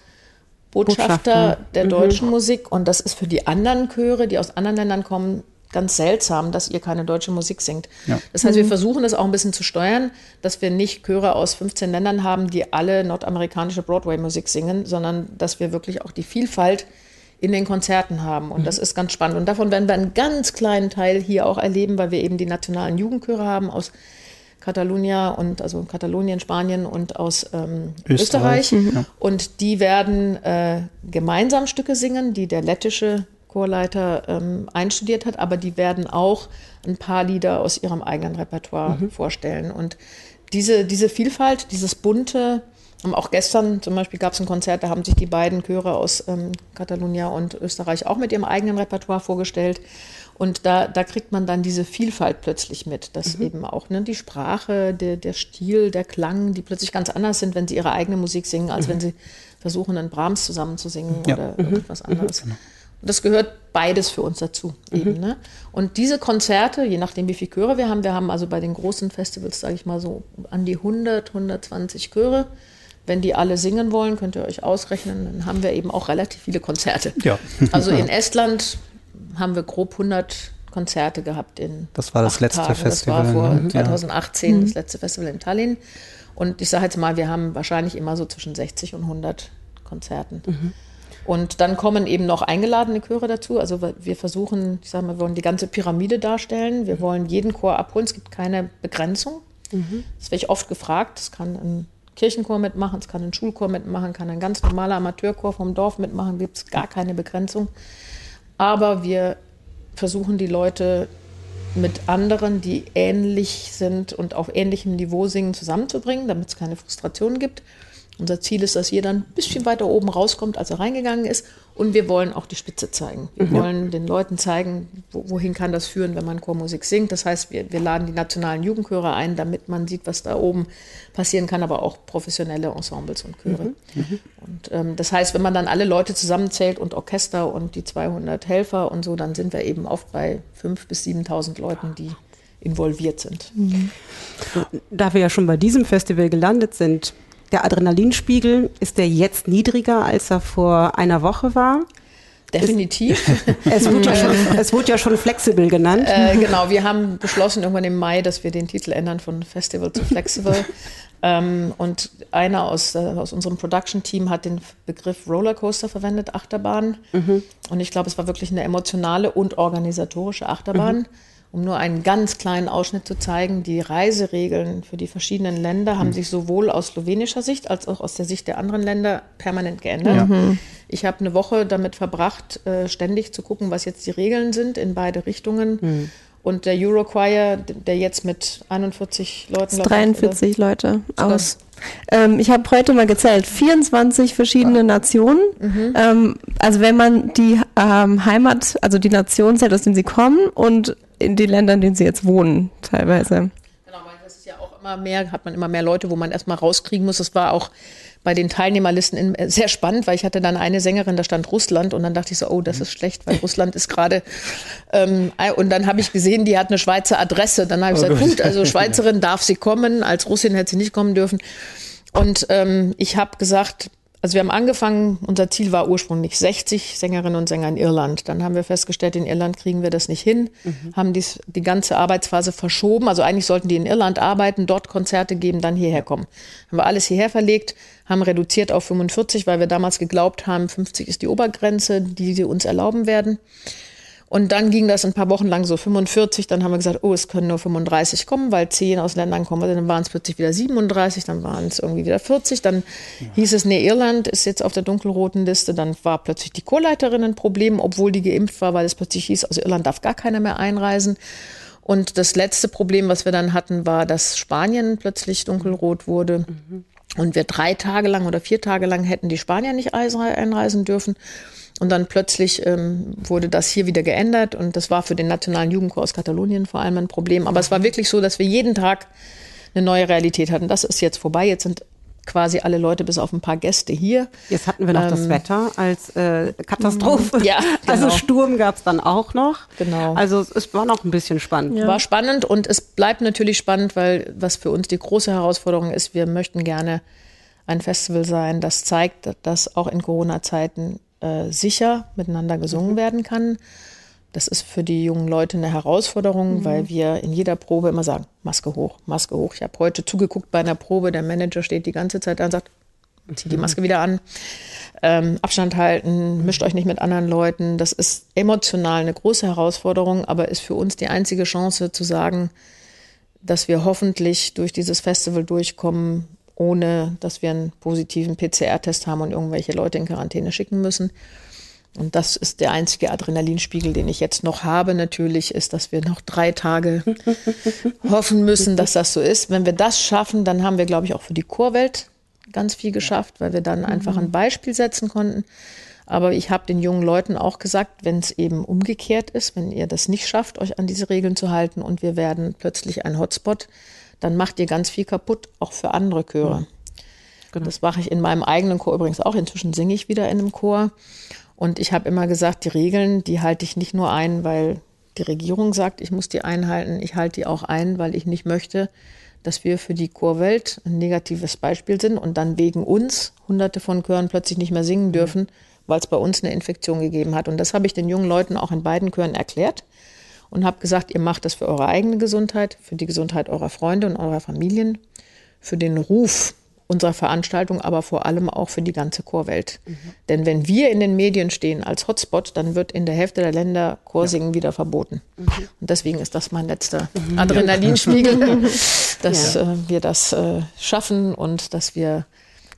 Botschafter, Botschafter. der mhm. deutschen Musik. Und das ist für die anderen Chöre, die aus anderen Ländern kommen, ganz seltsam, dass ihr keine deutsche Musik singt. Ja. Das heißt, wir mhm. versuchen das auch ein bisschen zu steuern, dass wir nicht Chöre aus 15 Ländern haben, die alle nordamerikanische Broadway-Musik singen, sondern dass wir wirklich auch die Vielfalt in den Konzerten haben. Und mhm. das ist ganz spannend. Und davon werden wir einen ganz kleinen Teil hier auch erleben, weil wir eben die nationalen Jugendchöre haben aus Katalunia und also Katalonien, Spanien und aus ähm, Österreich. Österreich. Mhm. Und die werden äh, gemeinsam Stücke singen, die der lettische Chorleiter ähm, einstudiert hat, aber die werden auch ein paar Lieder aus ihrem eigenen Repertoire mhm. vorstellen. Und diese, diese Vielfalt, dieses bunte, auch gestern zum Beispiel gab es ein Konzert, da haben sich die beiden Chöre aus ähm, Katalunia und Österreich auch mit ihrem eigenen Repertoire vorgestellt. Und da, da kriegt man dann diese Vielfalt plötzlich mit, dass mhm. eben auch ne, die Sprache, der, der Stil, der Klang, die plötzlich ganz anders sind, wenn sie ihre eigene Musik singen, als mhm. wenn sie versuchen, einen Brahms zusammen zu singen ja. oder mhm. irgendwas anderes. Genau das gehört beides für uns dazu. Mhm. Eben, ne? Und diese Konzerte, je nachdem wie viele Chöre wir haben, wir haben also bei den großen Festivals, sage ich mal so, an die 100, 120 Chöre. Wenn die alle singen wollen, könnt ihr euch ausrechnen, dann haben wir eben auch relativ viele Konzerte. Ja. Also in Estland haben wir grob 100 Konzerte gehabt in Das war das letzte Tagen. Festival. Das war vor 2018 ja. das letzte Festival in Tallinn. Und ich sage jetzt mal, wir haben wahrscheinlich immer so zwischen 60 und 100 Konzerten. Mhm. Und dann kommen eben noch eingeladene Chöre dazu. Also wir versuchen, ich sage mal, wir wollen die ganze Pyramide darstellen. Wir wollen jeden Chor abholen. Es gibt keine Begrenzung. Mhm. Das werde ich oft gefragt. Es kann ein Kirchenchor mitmachen, es kann ein Schulchor mitmachen, kann ein ganz normaler Amateurchor vom Dorf mitmachen. Gibt es gar keine Begrenzung. Aber wir versuchen die Leute mit anderen, die ähnlich sind und auf ähnlichem Niveau singen, zusammenzubringen, damit es keine Frustration gibt. Unser Ziel ist, dass jeder ein bisschen weiter oben rauskommt, als er reingegangen ist. Und wir wollen auch die Spitze zeigen. Wir mhm. wollen den Leuten zeigen, wohin kann das führen, wenn man Chormusik singt. Das heißt, wir, wir laden die nationalen Jugendchöre ein, damit man sieht, was da oben passieren kann, aber auch professionelle Ensembles und Chöre. Mhm. Mhm. Und ähm, das heißt, wenn man dann alle Leute zusammenzählt und Orchester und die 200 Helfer und so, dann sind wir eben oft bei 5.000 bis 7.000 Leuten, die involviert sind. Mhm. Da wir ja schon bei diesem Festival gelandet sind, der Adrenalinspiegel, ist der jetzt niedriger, als er vor einer Woche war? Definitiv. Es, wurde, ja schon, es wurde ja schon flexibel genannt. Äh, genau, wir haben beschlossen irgendwann im Mai, dass wir den Titel ändern von Festival zu Flexible. ähm, und einer aus, äh, aus unserem Production-Team hat den Begriff Rollercoaster verwendet, Achterbahn. Mhm. Und ich glaube, es war wirklich eine emotionale und organisatorische Achterbahn. Mhm um nur einen ganz kleinen Ausschnitt zu zeigen, die Reiseregeln für die verschiedenen Länder haben mhm. sich sowohl aus slowenischer Sicht als auch aus der Sicht der anderen Länder permanent geändert. Mhm. Ich habe eine Woche damit verbracht, äh, ständig zu gucken, was jetzt die Regeln sind in beide Richtungen. Mhm. Und der Eurochoir, der jetzt mit 41 Leuten. 43 Leute aus. Ähm, ich habe heute mal gezählt, 24 verschiedene Nationen. Mhm. Ähm, also wenn man die ähm, Heimat, also die Nation zählt, aus denen sie kommen und in den Ländern, in denen sie jetzt wohnen, teilweise. Genau, weil das ist ja auch immer mehr, hat man immer mehr Leute, wo man erstmal rauskriegen muss. Das war auch bei den Teilnehmerlisten in, äh, sehr spannend, weil ich hatte dann eine Sängerin, da stand Russland und dann dachte ich so, oh, das ist schlecht, weil Russland ist gerade ähm, und dann habe ich gesehen, die hat eine Schweizer Adresse. Dann habe ich oh gesagt, gut, also Schweizerin darf sie kommen, als Russin hätte sie nicht kommen dürfen. Und ähm, ich habe gesagt, also wir haben angefangen, unser Ziel war ursprünglich 60 Sängerinnen und Sänger in Irland. Dann haben wir festgestellt, in Irland kriegen wir das nicht hin, mhm. haben dies, die ganze Arbeitsphase verschoben. Also eigentlich sollten die in Irland arbeiten, dort Konzerte geben, dann hierher kommen. Haben wir alles hierher verlegt, haben reduziert auf 45, weil wir damals geglaubt haben, 50 ist die Obergrenze, die sie uns erlauben werden. Und dann ging das ein paar Wochen lang so 45. Dann haben wir gesagt, oh, es können nur 35 kommen, weil 10 aus Ländern kommen. Dann waren es plötzlich wieder 37, dann waren es irgendwie wieder 40. Dann ja. hieß es, nee, Irland ist jetzt auf der dunkelroten Liste. Dann war plötzlich die Chorleiterin ein Problem, obwohl die geimpft war, weil es plötzlich hieß, aus Irland darf gar keiner mehr einreisen. Und das letzte Problem, was wir dann hatten, war, dass Spanien plötzlich dunkelrot wurde. Mhm. Und wir drei Tage lang oder vier Tage lang hätten die Spanier nicht einreisen dürfen. Und dann plötzlich ähm, wurde das hier wieder geändert und das war für den nationalen Jugendchor aus Katalonien vor allem ein Problem. Aber es war wirklich so, dass wir jeden Tag eine neue Realität hatten. Das ist jetzt vorbei. Jetzt sind quasi alle Leute bis auf ein paar Gäste hier. Jetzt hatten wir noch ähm, das Wetter als äh, Katastrophe. Ja, also genau. Also Sturm gab es dann auch noch. Genau. Also es war noch ein bisschen spannend. Ja. War spannend und es bleibt natürlich spannend, weil was für uns die große Herausforderung ist, wir möchten gerne ein Festival sein, das zeigt, dass auch in Corona-Zeiten äh, sicher miteinander gesungen mhm. werden kann. Das ist für die jungen Leute eine Herausforderung, mhm. weil wir in jeder Probe immer sagen, Maske hoch, Maske hoch. Ich habe heute zugeguckt bei einer Probe, der Manager steht die ganze Zeit da und sagt, zieh die mhm. Maske wieder an, ähm, Abstand halten, mischt euch nicht mit anderen Leuten. Das ist emotional eine große Herausforderung, aber ist für uns die einzige Chance zu sagen, dass wir hoffentlich durch dieses Festival durchkommen, ohne dass wir einen positiven PCR-Test haben und irgendwelche Leute in Quarantäne schicken müssen. Und das ist der einzige Adrenalinspiegel, den ich jetzt noch habe. Natürlich ist, dass wir noch drei Tage hoffen müssen, dass das so ist. Wenn wir das schaffen, dann haben wir, glaube ich, auch für die Chorwelt ganz viel geschafft, weil wir dann einfach ein Beispiel setzen konnten. Aber ich habe den jungen Leuten auch gesagt, wenn es eben umgekehrt ist, wenn ihr das nicht schafft, euch an diese Regeln zu halten und wir werden plötzlich ein Hotspot, dann macht ihr ganz viel kaputt, auch für andere Chöre. Genau. Das mache ich in meinem eigenen Chor übrigens auch. Inzwischen singe ich wieder in einem Chor. Und ich habe immer gesagt, die Regeln, die halte ich nicht nur ein, weil die Regierung sagt, ich muss die einhalten. Ich halte die auch ein, weil ich nicht möchte, dass wir für die Chorwelt ein negatives Beispiel sind und dann wegen uns hunderte von Chören plötzlich nicht mehr singen dürfen, weil es bei uns eine Infektion gegeben hat. Und das habe ich den jungen Leuten auch in beiden Chören erklärt und habe gesagt, ihr macht das für eure eigene Gesundheit, für die Gesundheit eurer Freunde und eurer Familien, für den Ruf unserer Veranstaltung, aber vor allem auch für die ganze Chorwelt. Mhm. Denn wenn wir in den Medien stehen als Hotspot, dann wird in der Hälfte der Länder Chorsingen ja. wieder verboten. Mhm. Und deswegen ist das mein letzter mhm. Adrenalinspiegel, dass ja. äh, wir das äh, schaffen und dass wir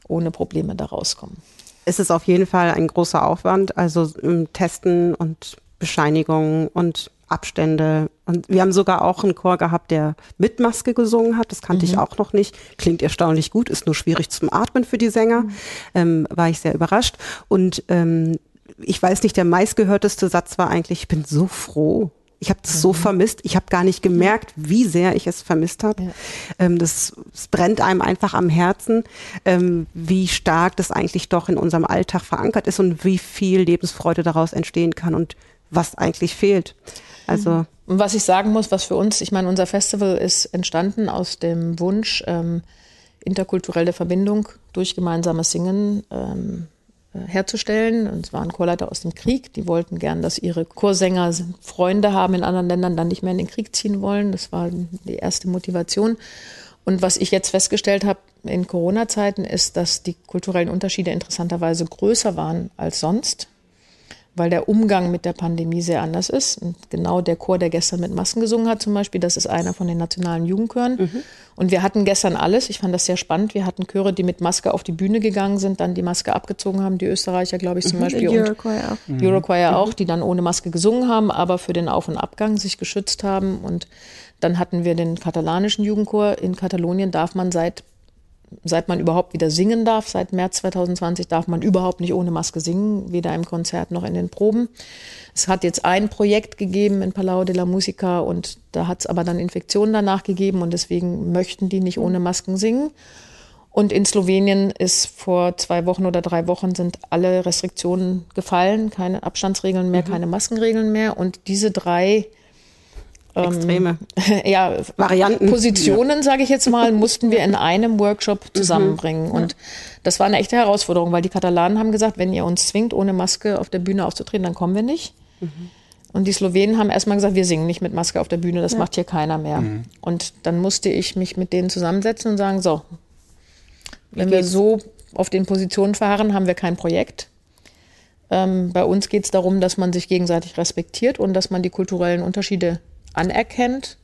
ohne Probleme da rauskommen. Es ist auf jeden Fall ein großer Aufwand, also ähm, Testen und Bescheinigungen und Abstände. Und wir haben sogar auch einen Chor gehabt, der mit Maske gesungen hat. Das kannte mhm. ich auch noch nicht. Klingt erstaunlich gut, ist nur schwierig zum Atmen für die Sänger. Mhm. Ähm, war ich sehr überrascht. Und ähm, ich weiß nicht, der meistgehörteste Satz war eigentlich, ich bin so froh. Ich habe das mhm. so vermisst. Ich habe gar nicht gemerkt, wie sehr ich es vermisst habe. Ja. Ähm, das, das, brennt einem einfach am Herzen, ähm, wie stark das eigentlich doch in unserem Alltag verankert ist und wie viel Lebensfreude daraus entstehen kann und was eigentlich fehlt. Also mhm. was ich sagen muss, was für uns, ich meine, unser Festival ist entstanden aus dem Wunsch, ähm, interkulturelle Verbindung durch gemeinsames Singen ähm, äh, herzustellen. Und es waren Chorleiter aus dem Krieg, die wollten gern, dass ihre Chorsänger Freunde haben in anderen Ländern, dann nicht mehr in den Krieg ziehen wollen. Das war die erste Motivation. Und was ich jetzt festgestellt habe in Corona-Zeiten ist, dass die kulturellen Unterschiede interessanterweise größer waren als sonst weil der Umgang mit der Pandemie sehr anders ist. Und genau der Chor, der gestern mit Masken gesungen hat zum Beispiel, das ist einer von den nationalen Jugendchören. Mhm. Und wir hatten gestern alles, ich fand das sehr spannend, wir hatten Chöre, die mit Maske auf die Bühne gegangen sind, dann die Maske abgezogen haben, die Österreicher, glaube ich, zum mhm. Beispiel. Eurochoir auch. Mhm. Eurochoir auch, die dann ohne Maske gesungen haben, aber für den Auf- und Abgang sich geschützt haben. Und dann hatten wir den katalanischen Jugendchor. In Katalonien darf man seit seit man überhaupt wieder singen darf, seit März 2020 darf man überhaupt nicht ohne Maske singen, weder im Konzert noch in den Proben. Es hat jetzt ein Projekt gegeben in Palau de la Musica und da hat es aber dann Infektionen danach gegeben und deswegen möchten die nicht ohne Masken singen. Und in Slowenien ist vor zwei Wochen oder drei Wochen sind alle Restriktionen gefallen, keine Abstandsregeln mehr, mhm. keine Maskenregeln mehr. Und diese drei ähm, Extreme. ja, Varianten. Positionen, ja. sage ich jetzt mal, mussten wir in einem Workshop mhm. zusammenbringen. Mhm. Und das war eine echte Herausforderung, weil die Katalanen haben gesagt, wenn ihr uns zwingt, ohne Maske auf der Bühne aufzutreten, dann kommen wir nicht. Mhm. Und die Slowenen haben erstmal gesagt, wir singen nicht mit Maske auf der Bühne, das ja. macht hier keiner mehr. Mhm. Und dann musste ich mich mit denen zusammensetzen und sagen, so, wenn wir so auf den Positionen fahren, haben wir kein Projekt. Ähm, bei uns geht es darum, dass man sich gegenseitig respektiert und dass man die kulturellen Unterschiede anerkennt.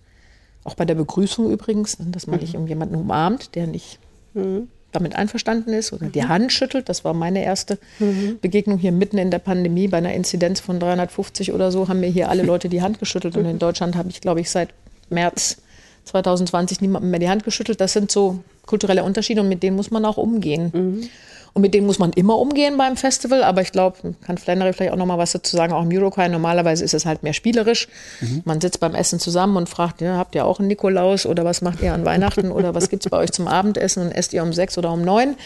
Auch bei der Begrüßung übrigens, dass man mhm. nicht jemanden umarmt, der nicht mhm. damit einverstanden ist oder die mhm. Hand schüttelt. Das war meine erste mhm. Begegnung hier mitten in der Pandemie. Bei einer Inzidenz von 350 oder so haben mir hier alle Leute die Hand geschüttelt. Und in Deutschland habe ich, glaube ich, seit März 2020 niemandem mehr die Hand geschüttelt. Das sind so kulturelle Unterschiede und mit denen muss man auch umgehen. Und mit denen muss man immer umgehen beim Festival. Aber ich glaube, kann Flannery vielleicht auch noch mal was dazu sagen. Auch im Euroquai normalerweise ist es halt mehr spielerisch. Mhm. Man sitzt beim Essen zusammen und fragt, ja, habt ihr auch einen Nikolaus oder was macht ihr an Weihnachten oder was gibt es bei euch zum Abendessen und esst ihr um sechs oder um neun?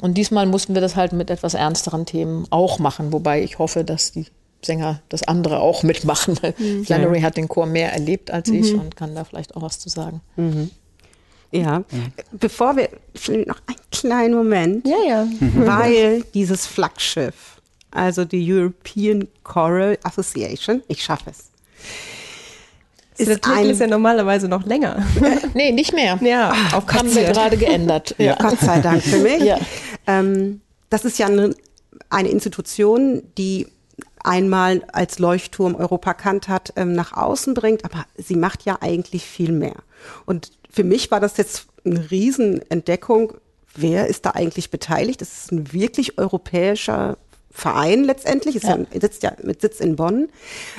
Und diesmal mussten wir das halt mit etwas ernsteren Themen auch machen. Wobei ich hoffe, dass die Sänger das andere auch mitmachen. Mhm. Flannery hat den Chor mehr erlebt als mhm. ich und kann da vielleicht auch was zu sagen. Mhm. Ja, mhm. bevor wir, noch einen kleinen Moment. Ja, ja. Weil dieses Flaggschiff, also die European Choral Association, ich schaffe es. Ist der Titel ist ja normalerweise noch länger. nee, nicht mehr. Ja, auch haben wir gerade geändert. Ja. Gott sei Dank für mich. Ja. Ähm, das ist ja eine, eine Institution, die einmal als Leuchtturm Europa Kant hat, ähm, nach außen bringt, aber sie macht ja eigentlich viel mehr. Und für mich war das jetzt eine Riesenentdeckung. Wer ist da eigentlich beteiligt? Das ist ein wirklich europäischer Verein letztendlich, ist ja. ja sitzt ja mit Sitz in Bonn.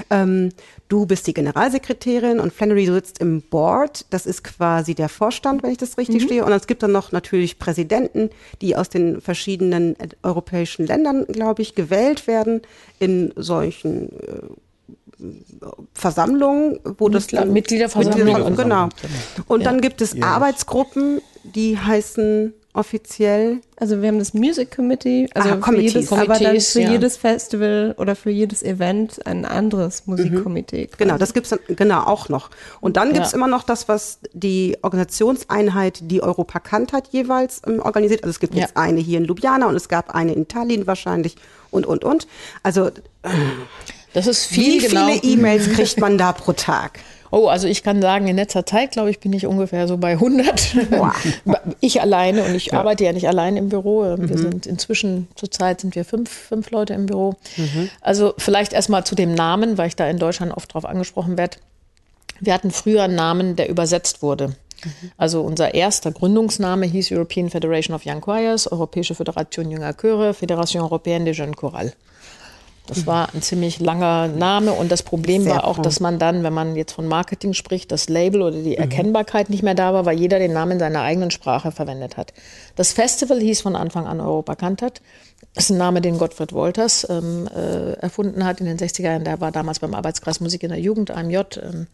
Ähm, du bist die Generalsekretärin und Flannery sitzt im Board. Das ist quasi der Vorstand, wenn ich das richtig mhm. stehe. Und es gibt dann noch natürlich Präsidenten, die aus den verschiedenen europäischen Ländern, glaube ich, gewählt werden in solchen äh, Versammlungen, wo das dann Mitgliederversammlung genau. Und dann gibt es Arbeitsgruppen, die heißen offiziell. Also wir haben das Music Committee, also ah, für jedes, aber dann für ja. jedes Festival oder für jedes Event ein anderes Musikkomitee. Mhm. Genau, das gibt's dann genau auch noch. Und dann gibt's ja. immer noch das, was die Organisationseinheit, die Europa Kant hat, jeweils ähm, organisiert. Also es gibt ja. jetzt eine hier in Ljubljana und es gab eine in Tallinn wahrscheinlich und und und. Also äh, das ist viel Wie genau. viele E-Mails kriegt man da pro Tag? Oh, also ich kann sagen, in letzter Zeit, glaube ich, bin ich ungefähr so bei 100. Wow. Ich alleine und ich ja. arbeite ja nicht allein im Büro. Wir mhm. sind inzwischen, zurzeit sind wir fünf, fünf Leute im Büro. Mhm. Also vielleicht erstmal zu dem Namen, weil ich da in Deutschland oft drauf angesprochen werde. Wir hatten früher einen Namen, der übersetzt wurde. Mhm. Also unser erster Gründungsname hieß European Federation of Young Choirs, Europäische Föderation junger Chöre, Fédération Européenne des Jeunes Chorales. Das war ein ziemlich langer Name und das Problem Sehr war auch, dass man dann, wenn man jetzt von Marketing spricht, das Label oder die mhm. Erkennbarkeit nicht mehr da war, weil jeder den Namen in seiner eigenen Sprache verwendet hat. Das Festival hieß von Anfang an Europa Kantat. Das ist ein Name, den Gottfried Wolters ähm, äh, erfunden hat in den 60er Jahren. Der war damals beim Arbeitskreis Musik in der Jugend, AMJ, ähm,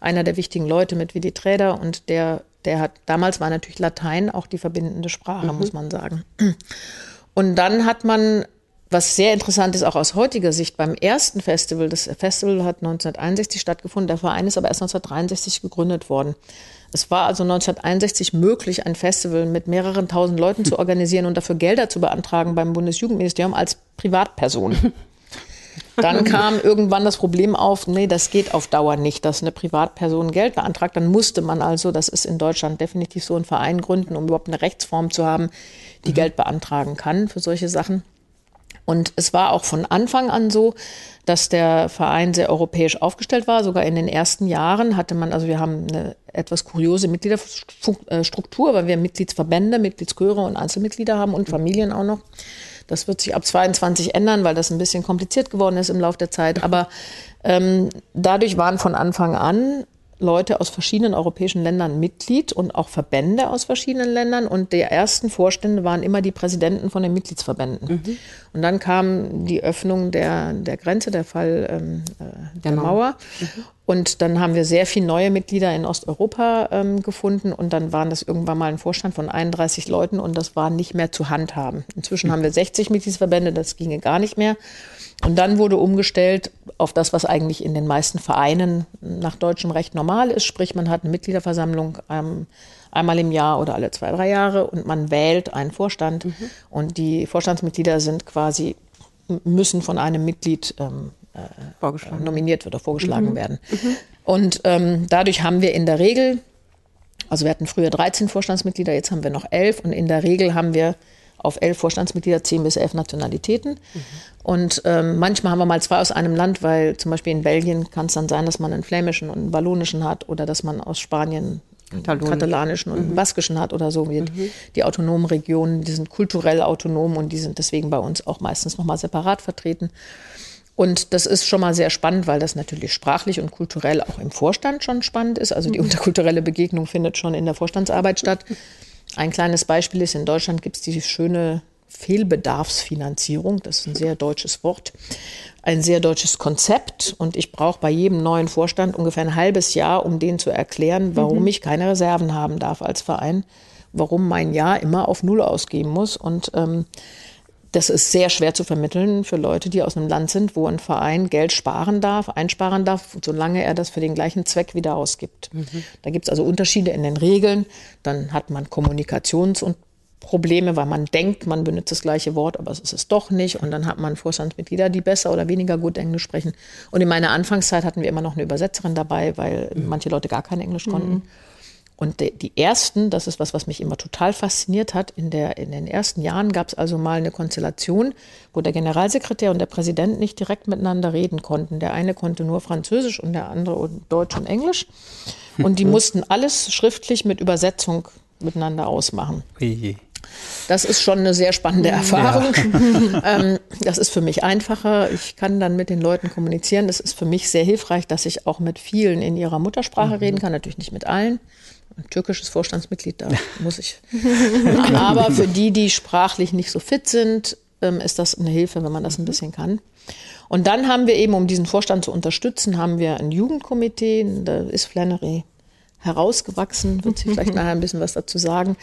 einer der wichtigen Leute mit Willi Träder und der, der hat, damals war natürlich Latein auch die verbindende Sprache, mhm. muss man sagen. Und dann hat man was sehr interessant ist, auch aus heutiger Sicht, beim ersten Festival, das Festival hat 1961 stattgefunden, der Verein ist aber erst 1963 gegründet worden. Es war also 1961 möglich, ein Festival mit mehreren tausend Leuten zu organisieren und dafür Gelder zu beantragen beim Bundesjugendministerium als Privatperson. Dann kam irgendwann das Problem auf, nee, das geht auf Dauer nicht, dass eine Privatperson Geld beantragt. Dann musste man also, das ist in Deutschland definitiv so, einen Verein gründen, um überhaupt eine Rechtsform zu haben, die mhm. Geld beantragen kann für solche Sachen. Und es war auch von Anfang an so, dass der Verein sehr europäisch aufgestellt war. Sogar in den ersten Jahren hatte man, also wir haben eine etwas kuriose Mitgliederstruktur, weil wir Mitgliedsverbände, Mitgliedschöre und Einzelmitglieder haben und Familien auch noch. Das wird sich ab 22 ändern, weil das ein bisschen kompliziert geworden ist im Laufe der Zeit. Aber ähm, dadurch waren von Anfang an Leute aus verschiedenen europäischen Ländern Mitglied und auch Verbände aus verschiedenen Ländern. Und die ersten Vorstände waren immer die Präsidenten von den Mitgliedsverbänden. Mhm. Und dann kam die Öffnung der, der Grenze, der Fall ähm, äh, der genau. Mauer. Mhm. Und dann haben wir sehr viele neue Mitglieder in Osteuropa ähm, gefunden. Und dann waren das irgendwann mal ein Vorstand von 31 Leuten und das war nicht mehr zu handhaben. Inzwischen mhm. haben wir 60 Mitgliedsverbände, das ginge gar nicht mehr. Und dann wurde umgestellt auf das, was eigentlich in den meisten Vereinen nach deutschem Recht normal ist. Sprich, man hat eine Mitgliederversammlung ähm, einmal im Jahr oder alle zwei, drei Jahre und man wählt einen Vorstand. Mhm. Und die Vorstandsmitglieder sind quasi, müssen von einem Mitglied ähm, äh, nominiert oder vorgeschlagen mhm. werden. Mhm. Und ähm, dadurch haben wir in der Regel, also wir hatten früher 13 Vorstandsmitglieder, jetzt haben wir noch elf und in der Regel haben wir auf elf Vorstandsmitglieder zehn bis elf Nationalitäten. Mhm. Und ähm, manchmal haben wir mal zwei aus einem Land, weil zum Beispiel in Belgien kann es dann sein, dass man einen flämischen und einen wallonischen hat oder dass man aus Spanien einen katalanischen und einen mhm. baskischen hat oder so. Mhm. Die autonomen Regionen, die sind kulturell autonom und die sind deswegen bei uns auch meistens nochmal separat vertreten. Und das ist schon mal sehr spannend, weil das natürlich sprachlich und kulturell auch im Vorstand schon spannend ist. Also die mhm. interkulturelle Begegnung findet schon in der Vorstandsarbeit statt. Ein kleines Beispiel ist, in Deutschland gibt es die schöne Fehlbedarfsfinanzierung. Das ist ein sehr deutsches Wort, ein sehr deutsches Konzept. Und ich brauche bei jedem neuen Vorstand ungefähr ein halbes Jahr, um denen zu erklären, warum mhm. ich keine Reserven haben darf als Verein, warum mein Jahr immer auf Null ausgeben muss. Und ähm, das ist sehr schwer zu vermitteln für Leute, die aus einem Land sind, wo ein Verein Geld sparen darf, einsparen darf, solange er das für den gleichen Zweck wieder ausgibt. Mhm. Da gibt es also Unterschiede in den Regeln. Dann hat man Kommunikations- und Probleme, weil man denkt, man benutzt das gleiche Wort, aber es ist es doch nicht. Und dann hat man Vorstandsmitglieder, die besser oder weniger gut Englisch sprechen. Und in meiner Anfangszeit hatten wir immer noch eine Übersetzerin dabei, weil mhm. manche Leute gar kein Englisch konnten. Mhm. Und die, ersten, das ist was, was mich immer total fasziniert hat, in, der, in den ersten Jahren gab es also mal eine Konstellation, wo der Generalsekretär und der Präsident nicht direkt miteinander reden konnten. Der eine konnte nur Französisch und der andere Deutsch und Englisch. Und die mussten alles schriftlich mit Übersetzung miteinander ausmachen. Das ist schon eine sehr spannende Erfahrung. Ja. ähm, das ist für mich einfacher. Ich kann dann mit den Leuten kommunizieren. Das ist für mich sehr hilfreich, dass ich auch mit vielen in ihrer Muttersprache mhm. reden kann. Natürlich nicht mit allen ein türkisches Vorstandsmitglied, da muss ich. Aber für die, die sprachlich nicht so fit sind, ähm, ist das eine Hilfe, wenn man das ein bisschen kann. Und dann haben wir eben, um diesen Vorstand zu unterstützen, haben wir ein Jugendkomitee, da ist Flannery herausgewachsen, wird sie vielleicht nachher ein bisschen was dazu sagen.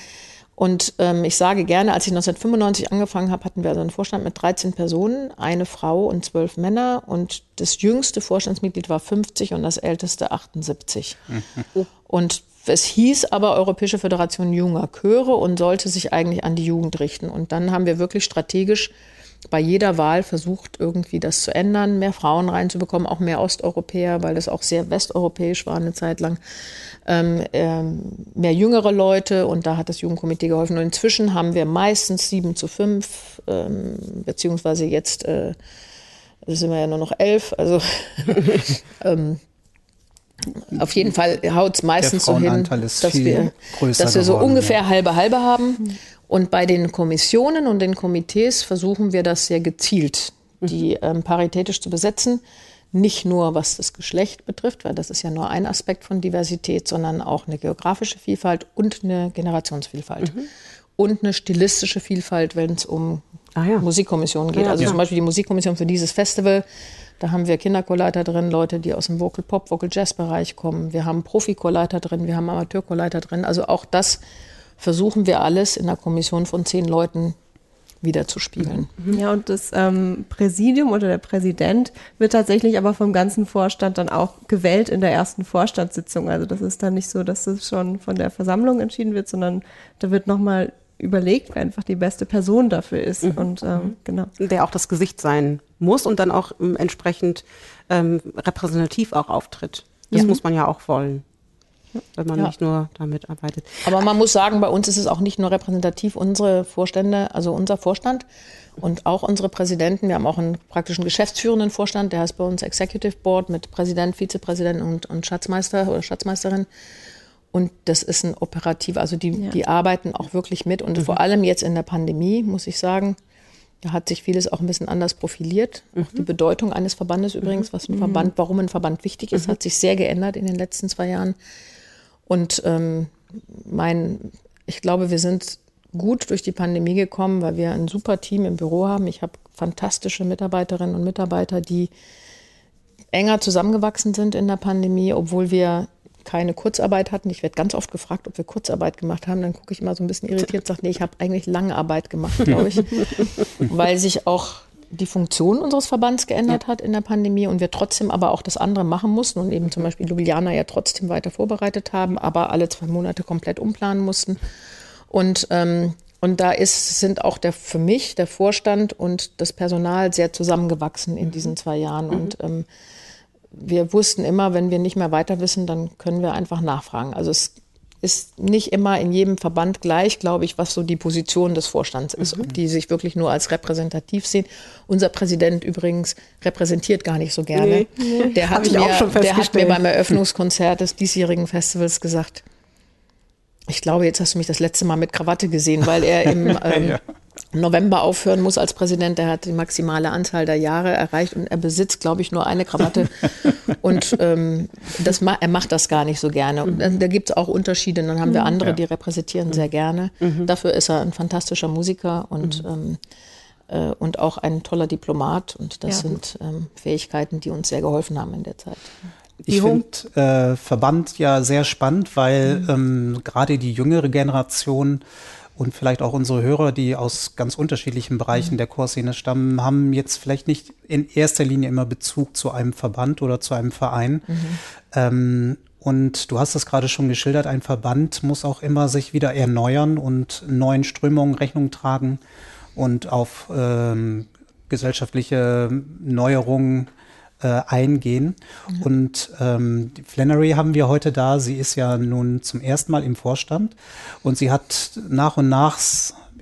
Und ähm, ich sage gerne, als ich 1995 angefangen habe, hatten wir also einen Vorstand mit 13 Personen, eine Frau und zwölf Männer. Und das jüngste Vorstandsmitglied war 50 und das älteste 78. und es hieß aber Europäische Föderation junger Chöre und sollte sich eigentlich an die Jugend richten. Und dann haben wir wirklich strategisch bei jeder Wahl versucht, irgendwie das zu ändern, mehr Frauen reinzubekommen, auch mehr Osteuropäer, weil das auch sehr westeuropäisch war eine Zeit lang, ähm, ähm, mehr jüngere Leute und da hat das Jugendkomitee geholfen. Und inzwischen haben wir meistens sieben zu fünf, ähm, beziehungsweise jetzt äh, sind wir ja nur noch elf, also ähm, auf jeden Fall haut es meistens so hin, dass wir, dass wir so geworden, ungefähr ja. halbe halbe haben. Und bei den Kommissionen und den Komitees versuchen wir das sehr gezielt, die mhm. ähm, paritätisch zu besetzen. Nicht nur was das Geschlecht betrifft, weil das ist ja nur ein Aspekt von Diversität, sondern auch eine geografische Vielfalt und eine Generationsvielfalt. Mhm. Und eine stilistische Vielfalt, wenn es um ah, ja. Musikkommissionen geht. Ja, also zum Beispiel die Musikkommission für dieses Festival da haben wir Kinderchorleiter drin, Leute, die aus dem Vocal Pop, Vocal Jazz Bereich kommen. Wir haben Profichorleiter drin, wir haben Amateurchorleiter drin. Also auch das versuchen wir alles in der Kommission von zehn Leuten wieder zu spiegeln. Mhm. Ja, und das ähm, Präsidium oder der Präsident wird tatsächlich aber vom ganzen Vorstand dann auch gewählt in der ersten Vorstandssitzung. Also das ist dann nicht so, dass es schon von der Versammlung entschieden wird, sondern da wird nochmal überlegt, wer einfach die beste Person dafür ist. Mhm. Und ähm, mhm. genau. Der auch das Gesicht sein muss und dann auch ähm, entsprechend ähm, repräsentativ auch auftritt. Das ja. muss man ja auch wollen wenn man ja. nicht nur damit arbeitet. Aber man muss sagen, bei uns ist es auch nicht nur repräsentativ. Unsere Vorstände, also unser Vorstand und auch unsere Präsidenten, wir haben auch einen praktischen geschäftsführenden Vorstand, der heißt bei uns Executive Board mit Präsident, Vizepräsident und, und Schatzmeister oder Schatzmeisterin. Und das ist ein operativ, also die, ja. die arbeiten auch wirklich mit. Und mhm. vor allem jetzt in der Pandemie, muss ich sagen, da hat sich vieles auch ein bisschen anders profiliert. Mhm. Auch die Bedeutung eines Verbandes übrigens, was ein mhm. Verband, warum ein Verband wichtig ist, mhm. hat sich sehr geändert in den letzten zwei Jahren. Und ähm, mein, ich glaube, wir sind gut durch die Pandemie gekommen, weil wir ein super Team im Büro haben. Ich habe fantastische Mitarbeiterinnen und Mitarbeiter, die enger zusammengewachsen sind in der Pandemie, obwohl wir keine Kurzarbeit hatten. Ich werde ganz oft gefragt, ob wir Kurzarbeit gemacht haben. Dann gucke ich immer so ein bisschen irritiert und sage, nee, ich habe eigentlich lange Arbeit gemacht, glaube ich. Weil sich auch die Funktion unseres Verbands geändert ja. hat in der Pandemie und wir trotzdem aber auch das andere machen mussten und eben zum Beispiel Ljubljana ja trotzdem weiter vorbereitet haben, aber alle zwei Monate komplett umplanen mussten. Und, ähm, und da ist, sind auch der, für mich der Vorstand und das Personal sehr zusammengewachsen in diesen zwei Jahren. Mhm. Und ähm, wir wussten immer, wenn wir nicht mehr weiter wissen, dann können wir einfach nachfragen. Also es ist nicht immer in jedem Verband gleich, glaube ich, was so die Position des Vorstands ist, mhm. ob die sich wirklich nur als repräsentativ sehen. Unser Präsident übrigens repräsentiert gar nicht so gerne. Nee, nee. Der, hat mir, der hat mir beim Eröffnungskonzert des diesjährigen Festivals gesagt, ich glaube, jetzt hast du mich das letzte Mal mit Krawatte gesehen, weil er im, ähm, ja. November aufhören muss als Präsident. Der hat die maximale Anzahl der Jahre erreicht und er besitzt, glaube ich, nur eine Krawatte. und ähm, das ma er macht das gar nicht so gerne. Und äh, da gibt es auch Unterschiede. Dann haben wir mhm. andere, die repräsentieren sehr gerne. Mhm. Dafür ist er ein fantastischer Musiker und, ähm, äh, und auch ein toller Diplomat. Und das ja. sind ähm, Fähigkeiten, die uns sehr geholfen haben in der Zeit. Ich finde äh, Verband ja sehr spannend, weil mhm. ähm, gerade die jüngere Generation und vielleicht auch unsere Hörer, die aus ganz unterschiedlichen Bereichen mhm. der Chorszene stammen, haben jetzt vielleicht nicht in erster Linie immer Bezug zu einem Verband oder zu einem Verein. Mhm. Ähm, und du hast es gerade schon geschildert, ein Verband muss auch immer sich wieder erneuern und neuen Strömungen Rechnung tragen und auf ähm, gesellschaftliche Neuerungen äh, eingehen. Mhm. Und ähm, Flannery haben wir heute da. Sie ist ja nun zum ersten Mal im Vorstand und sie hat nach und nach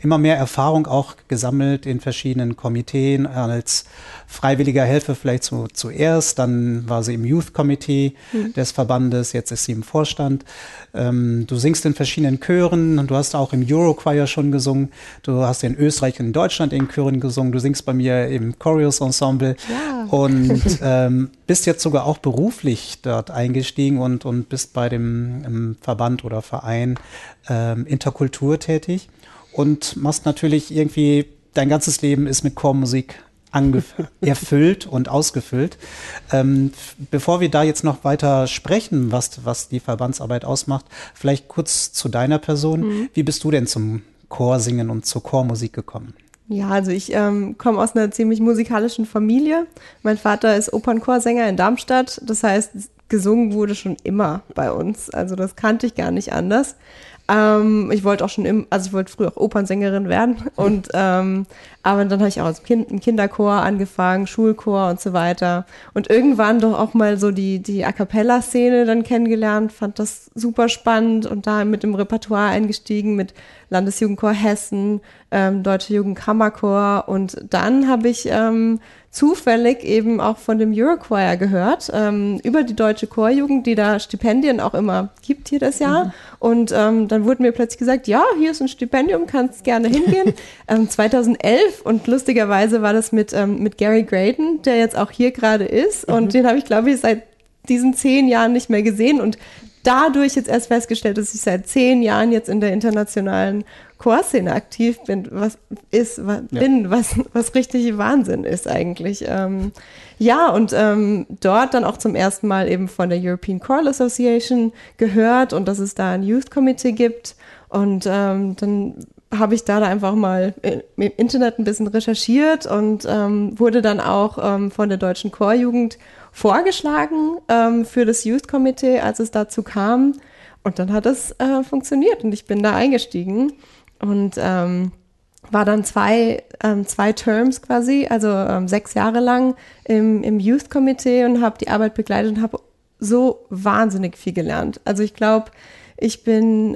immer mehr Erfahrung auch gesammelt in verschiedenen Komiteen als freiwilliger Helfer vielleicht zu, zuerst, dann war sie im Youth Committee mhm. des Verbandes, jetzt ist sie im Vorstand. Ähm, du singst in verschiedenen Chören und du hast auch im Eurochoir schon gesungen. Du hast in Österreich und in Deutschland in Chören gesungen. Du singst bei mir im Choreos Ensemble ja. und ähm, bist jetzt sogar auch beruflich dort eingestiegen und, und bist bei dem Verband oder Verein ähm, Interkultur tätig und machst natürlich irgendwie, dein ganzes Leben ist mit Chormusik erfüllt und ausgefüllt. Ähm, bevor wir da jetzt noch weiter sprechen, was, was die Verbandsarbeit ausmacht, vielleicht kurz zu deiner Person. Mhm. Wie bist du denn zum Chorsingen und zur Chormusik gekommen? Ja, also ich ähm, komme aus einer ziemlich musikalischen Familie. Mein Vater ist Opernchorsänger in Darmstadt. Das heißt, gesungen wurde schon immer bei uns. Also das kannte ich gar nicht anders. Ähm, ich wollte auch schon im, also ich wollte früher auch Opernsängerin werden und ähm, aber dann habe ich auch als Kind im Kinderchor angefangen, Schulchor und so weiter. Und irgendwann doch auch mal so die die A cappella Szene dann kennengelernt, fand das super spannend und da mit dem Repertoire eingestiegen mit Landesjugendchor Hessen, ähm, Deutsche Jugendkammerchor und dann habe ich ähm, zufällig eben auch von dem Eurochoir gehört, ähm, über die deutsche Chorjugend, die da Stipendien auch immer gibt hier das Jahr. Mhm. Und ähm, dann wurde mir plötzlich gesagt, ja, hier ist ein Stipendium, kannst gerne hingehen. ähm, 2011 und lustigerweise war das mit, ähm, mit Gary Graydon, der jetzt auch hier gerade ist. Und mhm. den habe ich, glaube ich, seit diesen zehn Jahren nicht mehr gesehen und dadurch jetzt erst festgestellt, dass ich seit zehn Jahren jetzt in der internationalen Chorszene aktiv bin, was ist, was, ja. bin, was, was richtig Wahnsinn ist eigentlich. Ähm, ja, und ähm, dort dann auch zum ersten Mal eben von der European Choral Association gehört und dass es da ein Youth Committee gibt. Und ähm, dann habe ich da, einfach mal im Internet ein bisschen recherchiert und ähm, wurde dann auch ähm, von der deutschen Chorjugend vorgeschlagen ähm, für das Youth Committee, als es dazu kam. Und dann hat es äh, funktioniert und ich bin da eingestiegen und ähm, war dann zwei, ähm, zwei Terms quasi, also ähm, sechs Jahre lang im, im Youth Committee und habe die Arbeit begleitet und habe so wahnsinnig viel gelernt. Also ich glaube, ich bin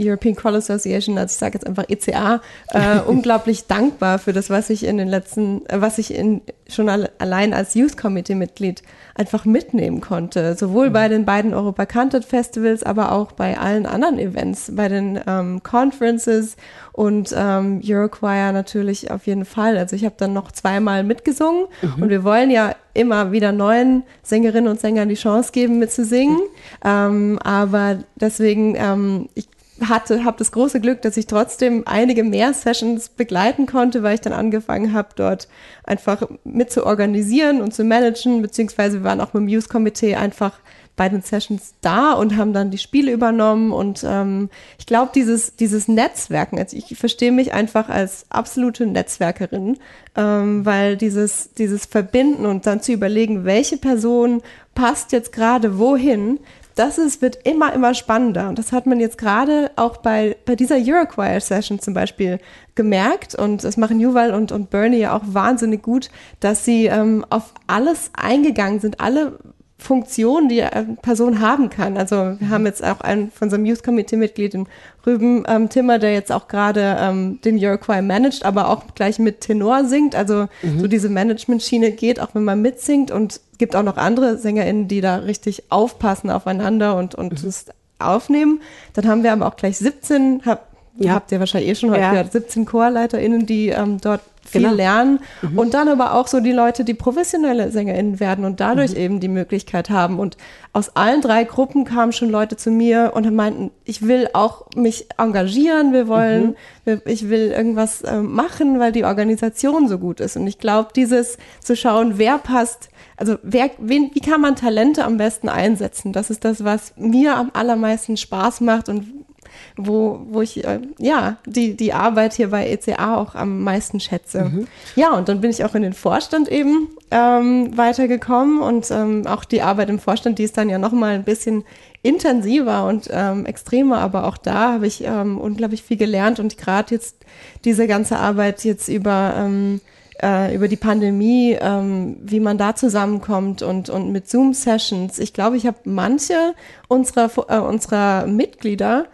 European Crawl Association, also ich sage jetzt einfach ECA, äh, unglaublich dankbar für das, was ich in den letzten, äh, was ich in, schon al allein als Youth Committee Mitglied einfach mitnehmen konnte. Sowohl mhm. bei den beiden Europa Cantat Festivals, aber auch bei allen anderen Events, bei den ähm, Conferences und ähm, Eurochoir natürlich auf jeden Fall. Also ich habe dann noch zweimal mitgesungen mhm. und wir wollen ja immer wieder neuen Sängerinnen und Sängern die Chance geben, mitzusingen. Mhm. Ähm, aber deswegen, ähm, ich hatte, habe das große Glück, dass ich trotzdem einige mehr Sessions begleiten konnte, weil ich dann angefangen habe, dort einfach mit zu organisieren und zu managen, beziehungsweise wir waren auch mit dem Youth Komitee einfach bei den Sessions da und haben dann die Spiele übernommen und ähm, ich glaube, dieses, dieses Netzwerken, also ich verstehe mich einfach als absolute Netzwerkerin, ähm, weil dieses, dieses Verbinden und dann zu überlegen, welche Person passt jetzt gerade wohin, das ist, wird immer, immer spannender. Und das hat man jetzt gerade auch bei, bei dieser Eurochoir-Session zum Beispiel gemerkt. Und das machen Yuval und, und Bernie ja auch wahnsinnig gut, dass sie ähm, auf alles eingegangen sind, alle Funktionen, die eine Person haben kann. Also wir haben jetzt auch einen von unserem Youth Committee Mitglied, den Rüben ähm, Timmer, der jetzt auch gerade ähm, den Eurochoir managt, aber auch gleich mit Tenor singt. Also mhm. so diese Management-Schiene geht, auch wenn man mitsingt. Und gibt auch noch andere SängerInnen, die da richtig aufpassen aufeinander und, und mhm. das aufnehmen. Dann haben wir aber auch gleich 17, hab, ja. habt ihr wahrscheinlich eh schon heute ja. gehört, 17 ChorleiterInnen, die ähm, dort viel genau. lernen mhm. und dann aber auch so die Leute, die professionelle SängerInnen werden und dadurch mhm. eben die Möglichkeit haben. Und aus allen drei Gruppen kamen schon Leute zu mir und meinten, ich will auch mich engagieren, wir wollen, mhm. ich will irgendwas äh, machen, weil die Organisation so gut ist. Und ich glaube, dieses zu schauen, wer passt, also wer, wen, wie kann man Talente am besten einsetzen? Das ist das, was mir am allermeisten Spaß macht und wo, wo ich äh, ja die, die Arbeit hier bei ECA auch am meisten schätze. Mhm. Ja, und dann bin ich auch in den Vorstand eben ähm, weitergekommen und ähm, auch die Arbeit im Vorstand, die ist dann ja nochmal ein bisschen intensiver und ähm, extremer, aber auch da habe ich ähm, unglaublich viel gelernt und gerade jetzt diese ganze Arbeit jetzt über ähm, äh, über die Pandemie, ähm, wie man da zusammenkommt und, und mit Zoom-Sessions. Ich glaube, ich habe manche unserer, äh, unserer Mitglieder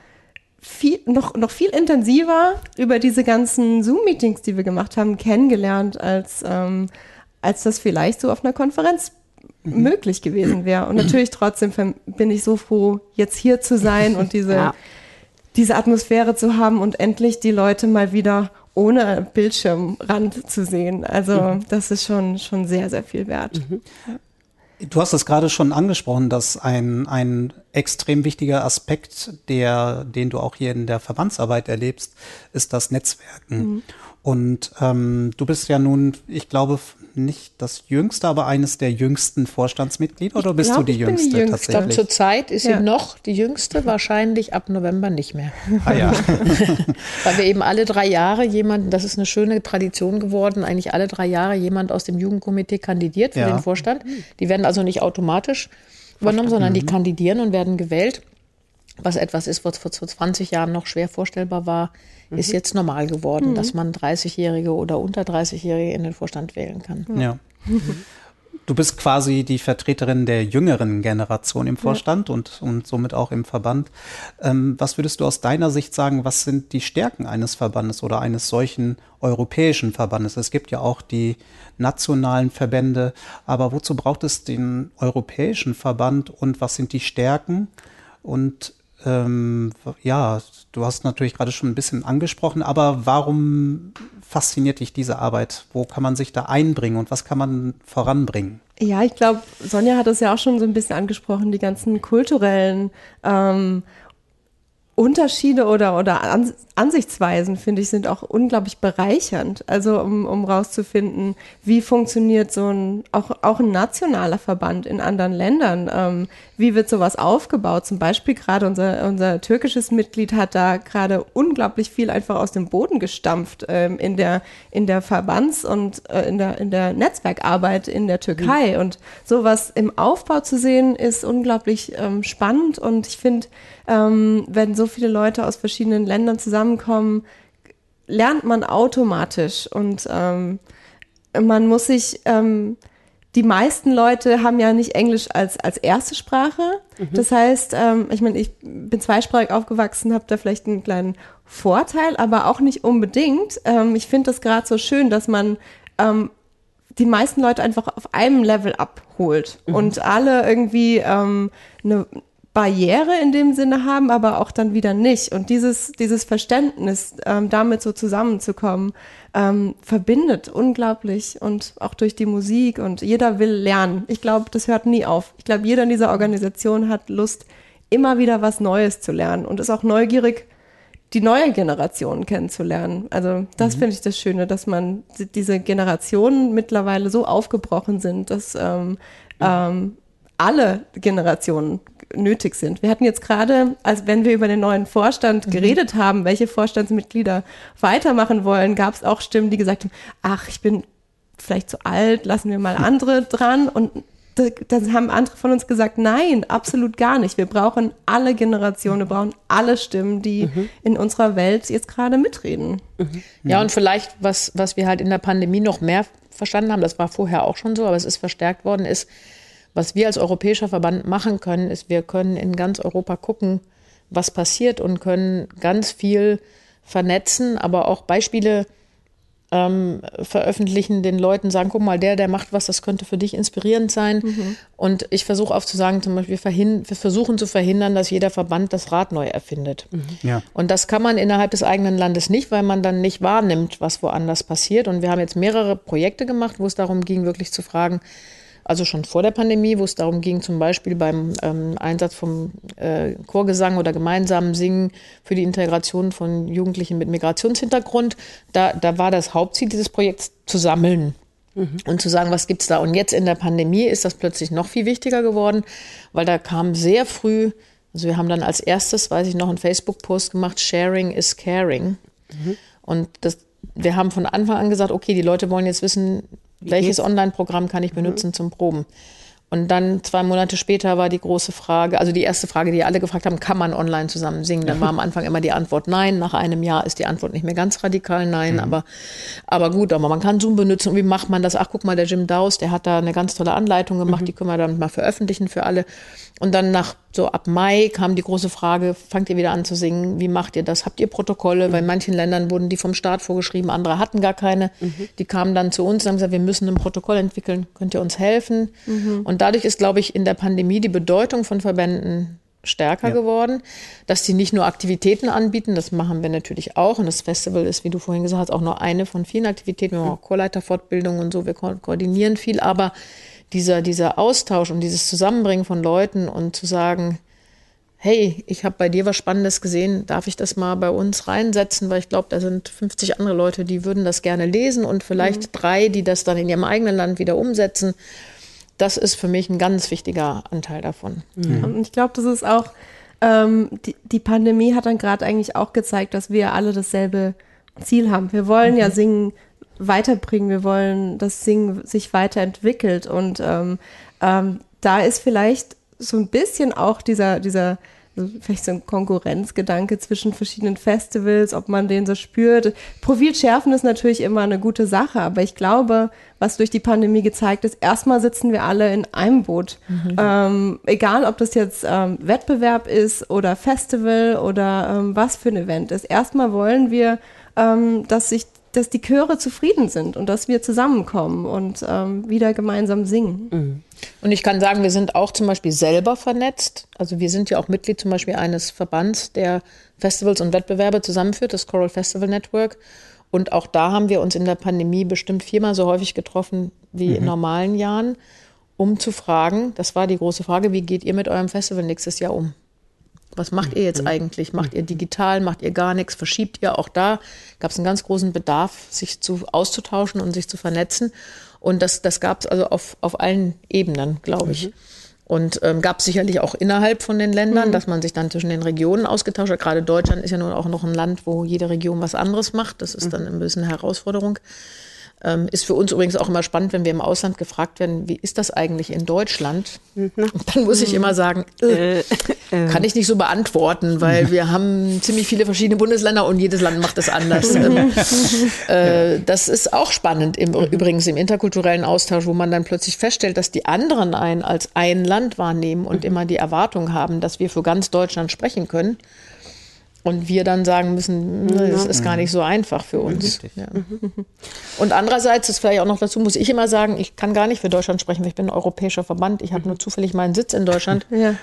viel, noch, noch viel intensiver über diese ganzen Zoom-Meetings, die wir gemacht haben, kennengelernt, als, ähm, als das vielleicht so auf einer Konferenz mhm. möglich gewesen wäre. Und natürlich trotzdem bin ich so froh, jetzt hier zu sein und diese, ja. diese Atmosphäre zu haben und endlich die Leute mal wieder ohne Bildschirmrand zu sehen. Also mhm. das ist schon, schon sehr, sehr viel wert. Mhm. Du hast es gerade schon angesprochen, dass ein, ein extrem wichtiger Aspekt, der, den du auch hier in der Verbandsarbeit erlebst, ist das Netzwerken. Mhm. Und ähm, du bist ja nun, ich glaube, nicht das jüngste, aber eines der jüngsten Vorstandsmitglieder oder bist glaub, du die jüngste, die jüngste tatsächlich? Ich glaube, zurzeit ist ja. sie noch die jüngste, wahrscheinlich ab November nicht mehr. Ah ja. Weil wir eben alle drei Jahre jemanden, das ist eine schöne Tradition geworden, eigentlich alle drei Jahre jemand aus dem Jugendkomitee kandidiert für ja. den Vorstand. Die werden also nicht automatisch übernommen, sondern die mhm. kandidieren und werden gewählt. Was etwas ist, was vor 20 Jahren noch schwer vorstellbar war, mhm. ist jetzt normal geworden, mhm. dass man 30-Jährige oder unter 30-Jährige in den Vorstand wählen kann. Ja. Du bist quasi die Vertreterin der jüngeren Generation im Vorstand ja. und, und somit auch im Verband. Ähm, was würdest du aus deiner Sicht sagen, was sind die Stärken eines Verbandes oder eines solchen europäischen Verbandes? Es gibt ja auch die nationalen Verbände, aber wozu braucht es den europäischen Verband und was sind die Stärken? Und ähm, ja, du hast natürlich gerade schon ein bisschen angesprochen, aber warum fasziniert dich diese Arbeit? Wo kann man sich da einbringen und was kann man voranbringen? Ja, ich glaube, Sonja hat es ja auch schon so ein bisschen angesprochen, die ganzen kulturellen ähm, Unterschiede oder, oder Ansichtsweisen, finde ich, sind auch unglaublich bereichernd. Also um, um rauszufinden, wie funktioniert so ein, auch, auch ein nationaler Verband in anderen Ländern. Ähm, wie wird sowas aufgebaut? Zum Beispiel gerade unser, unser türkisches Mitglied hat da gerade unglaublich viel einfach aus dem Boden gestampft ähm, in der, in der Verbands- und äh, in, der, in der Netzwerkarbeit in der Türkei. Mhm. Und sowas im Aufbau zu sehen, ist unglaublich ähm, spannend und ich finde, ähm, wenn so viele Leute aus verschiedenen Ländern zusammenkommen, lernt man automatisch und ähm, man muss sich, ähm, die meisten Leute haben ja nicht Englisch als, als erste Sprache. Mhm. Das heißt, ähm, ich meine, ich bin zweisprachig aufgewachsen, habe da vielleicht einen kleinen Vorteil, aber auch nicht unbedingt. Ähm, ich finde das gerade so schön, dass man ähm, die meisten Leute einfach auf einem Level abholt mhm. und alle irgendwie ähm, eine, Barriere in dem Sinne haben, aber auch dann wieder nicht. Und dieses, dieses Verständnis, ähm, damit so zusammenzukommen, ähm, verbindet unglaublich und auch durch die Musik und jeder will lernen. Ich glaube, das hört nie auf. Ich glaube, jeder in dieser Organisation hat Lust, immer wieder was Neues zu lernen und ist auch neugierig, die neue Generation kennenzulernen. Also das mhm. finde ich das Schöne, dass man diese Generationen mittlerweile so aufgebrochen sind, dass ähm, ähm, alle Generationen nötig sind. Wir hatten jetzt gerade, als wenn wir über den neuen Vorstand mhm. geredet haben, welche Vorstandsmitglieder weitermachen wollen, gab es auch Stimmen, die gesagt haben, ach, ich bin vielleicht zu alt, lassen wir mal andere dran. Und dann haben andere von uns gesagt, nein, absolut gar nicht. Wir brauchen alle Generationen, wir brauchen alle Stimmen, die mhm. in unserer Welt jetzt gerade mitreden. Mhm. Ja, und vielleicht, was, was wir halt in der Pandemie noch mehr verstanden haben, das war vorher auch schon so, aber es ist verstärkt worden, ist, was wir als europäischer Verband machen können, ist, wir können in ganz Europa gucken, was passiert und können ganz viel vernetzen, aber auch Beispiele ähm, veröffentlichen, den Leuten sagen, guck mal, der, der macht was, das könnte für dich inspirierend sein. Mhm. Und ich versuche oft zu sagen, zum Beispiel, wir, wir, versuchen zu verhindern, dass jeder Verband das Rad neu erfindet. Mhm. Ja. Und das kann man innerhalb des eigenen Landes nicht, weil man dann nicht wahrnimmt, was woanders passiert. Und wir haben jetzt mehrere Projekte gemacht, wo es darum ging, wirklich zu fragen, also schon vor der Pandemie, wo es darum ging, zum Beispiel beim ähm, Einsatz vom äh, Chorgesang oder gemeinsamen Singen für die Integration von Jugendlichen mit Migrationshintergrund. Da, da war das Hauptziel dieses Projekts zu sammeln. Mhm. Und zu sagen, was gibt's da? Und jetzt in der Pandemie ist das plötzlich noch viel wichtiger geworden, weil da kam sehr früh, also wir haben dann als erstes, weiß ich noch, einen Facebook-Post gemacht, Sharing is Caring. Mhm. Und das, wir haben von Anfang an gesagt, okay, die Leute wollen jetzt wissen, welches Online-Programm kann ich mhm. benutzen mhm. zum Proben? Und dann zwei Monate später war die große Frage, also die erste Frage, die alle gefragt haben, kann man online zusammen singen? Dann war am Anfang immer die Antwort nein. Nach einem Jahr ist die Antwort nicht mehr ganz radikal nein, mhm. aber, aber gut, aber man kann Zoom benutzen. Und wie macht man das? Ach, guck mal, der Jim Dawes, der hat da eine ganz tolle Anleitung gemacht, mhm. die können wir dann mal veröffentlichen für alle. Und dann nach so ab Mai kam die große Frage, fangt ihr wieder an zu singen? Wie macht ihr das? Habt ihr Protokolle? Mhm. Weil in manchen Ländern wurden die vom Staat vorgeschrieben, andere hatten gar keine. Mhm. Die kamen dann zu uns und haben gesagt, wir müssen ein Protokoll entwickeln. Könnt ihr uns helfen? Mhm. Und dadurch ist, glaube ich, in der Pandemie die Bedeutung von Verbänden stärker ja. geworden, dass sie nicht nur Aktivitäten anbieten, das machen wir natürlich auch. Und das Festival ist, wie du vorhin gesagt hast, auch nur eine von vielen Aktivitäten. Wir haben auch Chorleiterfortbildung und so, wir ko koordinieren viel, aber dieser, dieser Austausch und dieses Zusammenbringen von Leuten und zu sagen, hey, ich habe bei dir was Spannendes gesehen, darf ich das mal bei uns reinsetzen, weil ich glaube, da sind 50 andere Leute, die würden das gerne lesen und vielleicht mhm. drei, die das dann in ihrem eigenen Land wieder umsetzen. Das ist für mich ein ganz wichtiger Anteil davon. Mhm. Und ich glaube, das ist auch, ähm, die, die Pandemie hat dann gerade eigentlich auch gezeigt, dass wir alle dasselbe Ziel haben. Wir wollen mhm. ja singen weiterbringen, wir wollen, dass Singen sich weiterentwickelt. Und ähm, ähm, da ist vielleicht so ein bisschen auch dieser, dieser, vielleicht so ein Konkurrenzgedanke zwischen verschiedenen Festivals, ob man den so spürt. Profil schärfen ist natürlich immer eine gute Sache, aber ich glaube, was durch die Pandemie gezeigt ist, erstmal sitzen wir alle in einem Boot. Mhm. Ähm, egal, ob das jetzt ähm, Wettbewerb ist oder Festival oder ähm, was für ein Event ist. Erstmal wollen wir, ähm, dass sich dass die Chöre zufrieden sind und dass wir zusammenkommen und ähm, wieder gemeinsam singen. Mhm. Und ich kann sagen, wir sind auch zum Beispiel selber vernetzt. Also wir sind ja auch Mitglied zum Beispiel eines Verbands, der Festivals und Wettbewerbe zusammenführt, das Choral Festival Network. Und auch da haben wir uns in der Pandemie bestimmt viermal so häufig getroffen wie mhm. in normalen Jahren, um zu fragen, das war die große Frage, wie geht ihr mit eurem Festival nächstes Jahr um? Was macht ihr jetzt mhm. eigentlich? Macht ihr digital? Macht ihr gar nichts? Verschiebt ihr? Auch da gab es einen ganz großen Bedarf, sich zu auszutauschen und sich zu vernetzen. Und das, das gab es also auf, auf allen Ebenen, glaube ich. Mhm. Und ähm, gab es sicherlich auch innerhalb von den Ländern, mhm. dass man sich dann zwischen den Regionen ausgetauscht hat. Gerade Deutschland ist ja nun auch noch ein Land, wo jede Region was anderes macht. Das ist mhm. dann ein bisschen eine Herausforderung. Ähm, ist für uns übrigens auch immer spannend, wenn wir im Ausland gefragt werden, wie ist das eigentlich in Deutschland? Mhm. Dann muss ich immer sagen, äh, äh, kann ich nicht so beantworten, weil wir haben ziemlich viele verschiedene Bundesländer und jedes Land macht das anders. ähm, äh, das ist auch spannend, im, mhm. übrigens im interkulturellen Austausch, wo man dann plötzlich feststellt, dass die anderen einen als ein Land wahrnehmen und mhm. immer die Erwartung haben, dass wir für ganz Deutschland sprechen können. Und wir dann sagen müssen, ne, das ist gar nicht so einfach für uns. Ja. Und andererseits, das vielleicht auch noch dazu, muss ich immer sagen, ich kann gar nicht für Deutschland sprechen, weil ich bin ein europäischer Verband. Ich habe nur zufällig meinen Sitz in Deutschland. Ja.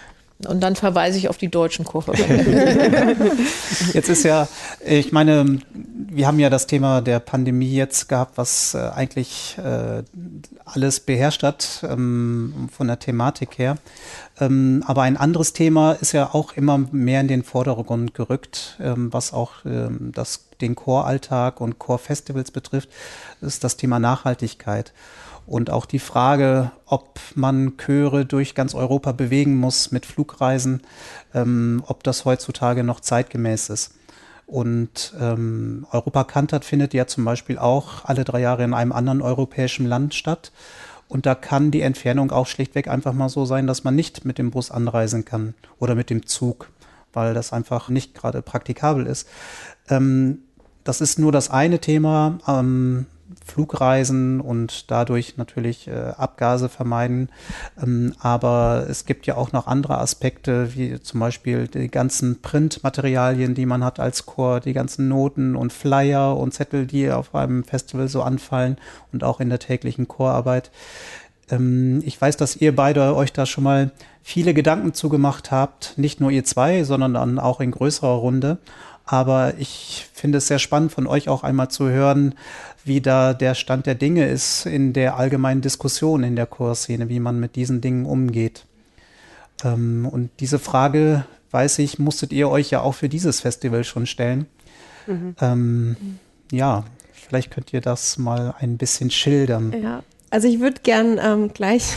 Und dann verweise ich auf die deutschen Chorverbände. Jetzt ist ja, ich meine, wir haben ja das Thema der Pandemie jetzt gehabt, was äh, eigentlich äh, alles beherrscht hat ähm, von der Thematik her. Ähm, aber ein anderes Thema ist ja auch immer mehr in den Vordergrund gerückt, ähm, was auch ähm, das, den Choralltag und Chorfestivals betrifft, ist das Thema Nachhaltigkeit. Und auch die Frage, ob man Chöre durch ganz Europa bewegen muss mit Flugreisen, ähm, ob das heutzutage noch zeitgemäß ist. Und ähm, Europa Kantat findet ja zum Beispiel auch alle drei Jahre in einem anderen europäischen Land statt. Und da kann die Entfernung auch schlichtweg einfach mal so sein, dass man nicht mit dem Bus anreisen kann oder mit dem Zug, weil das einfach nicht gerade praktikabel ist. Ähm, das ist nur das eine Thema. Ähm, Flugreisen und dadurch natürlich äh, Abgase vermeiden. Ähm, aber es gibt ja auch noch andere Aspekte, wie zum Beispiel die ganzen Printmaterialien, die man hat als Chor, die ganzen Noten und Flyer und Zettel, die auf einem Festival so anfallen und auch in der täglichen Chorarbeit. Ähm, ich weiß, dass ihr beide euch da schon mal viele Gedanken zugemacht habt, nicht nur ihr zwei, sondern dann auch in größerer Runde. Aber ich finde es sehr spannend von euch auch einmal zu hören, wie da der Stand der Dinge ist in der allgemeinen Diskussion in der Chorszene, wie man mit diesen Dingen umgeht. Ähm, und diese Frage, weiß ich, musstet ihr euch ja auch für dieses Festival schon stellen. Mhm. Ähm, ja, vielleicht könnt ihr das mal ein bisschen schildern. Ja, also ich würde gern ähm, gleich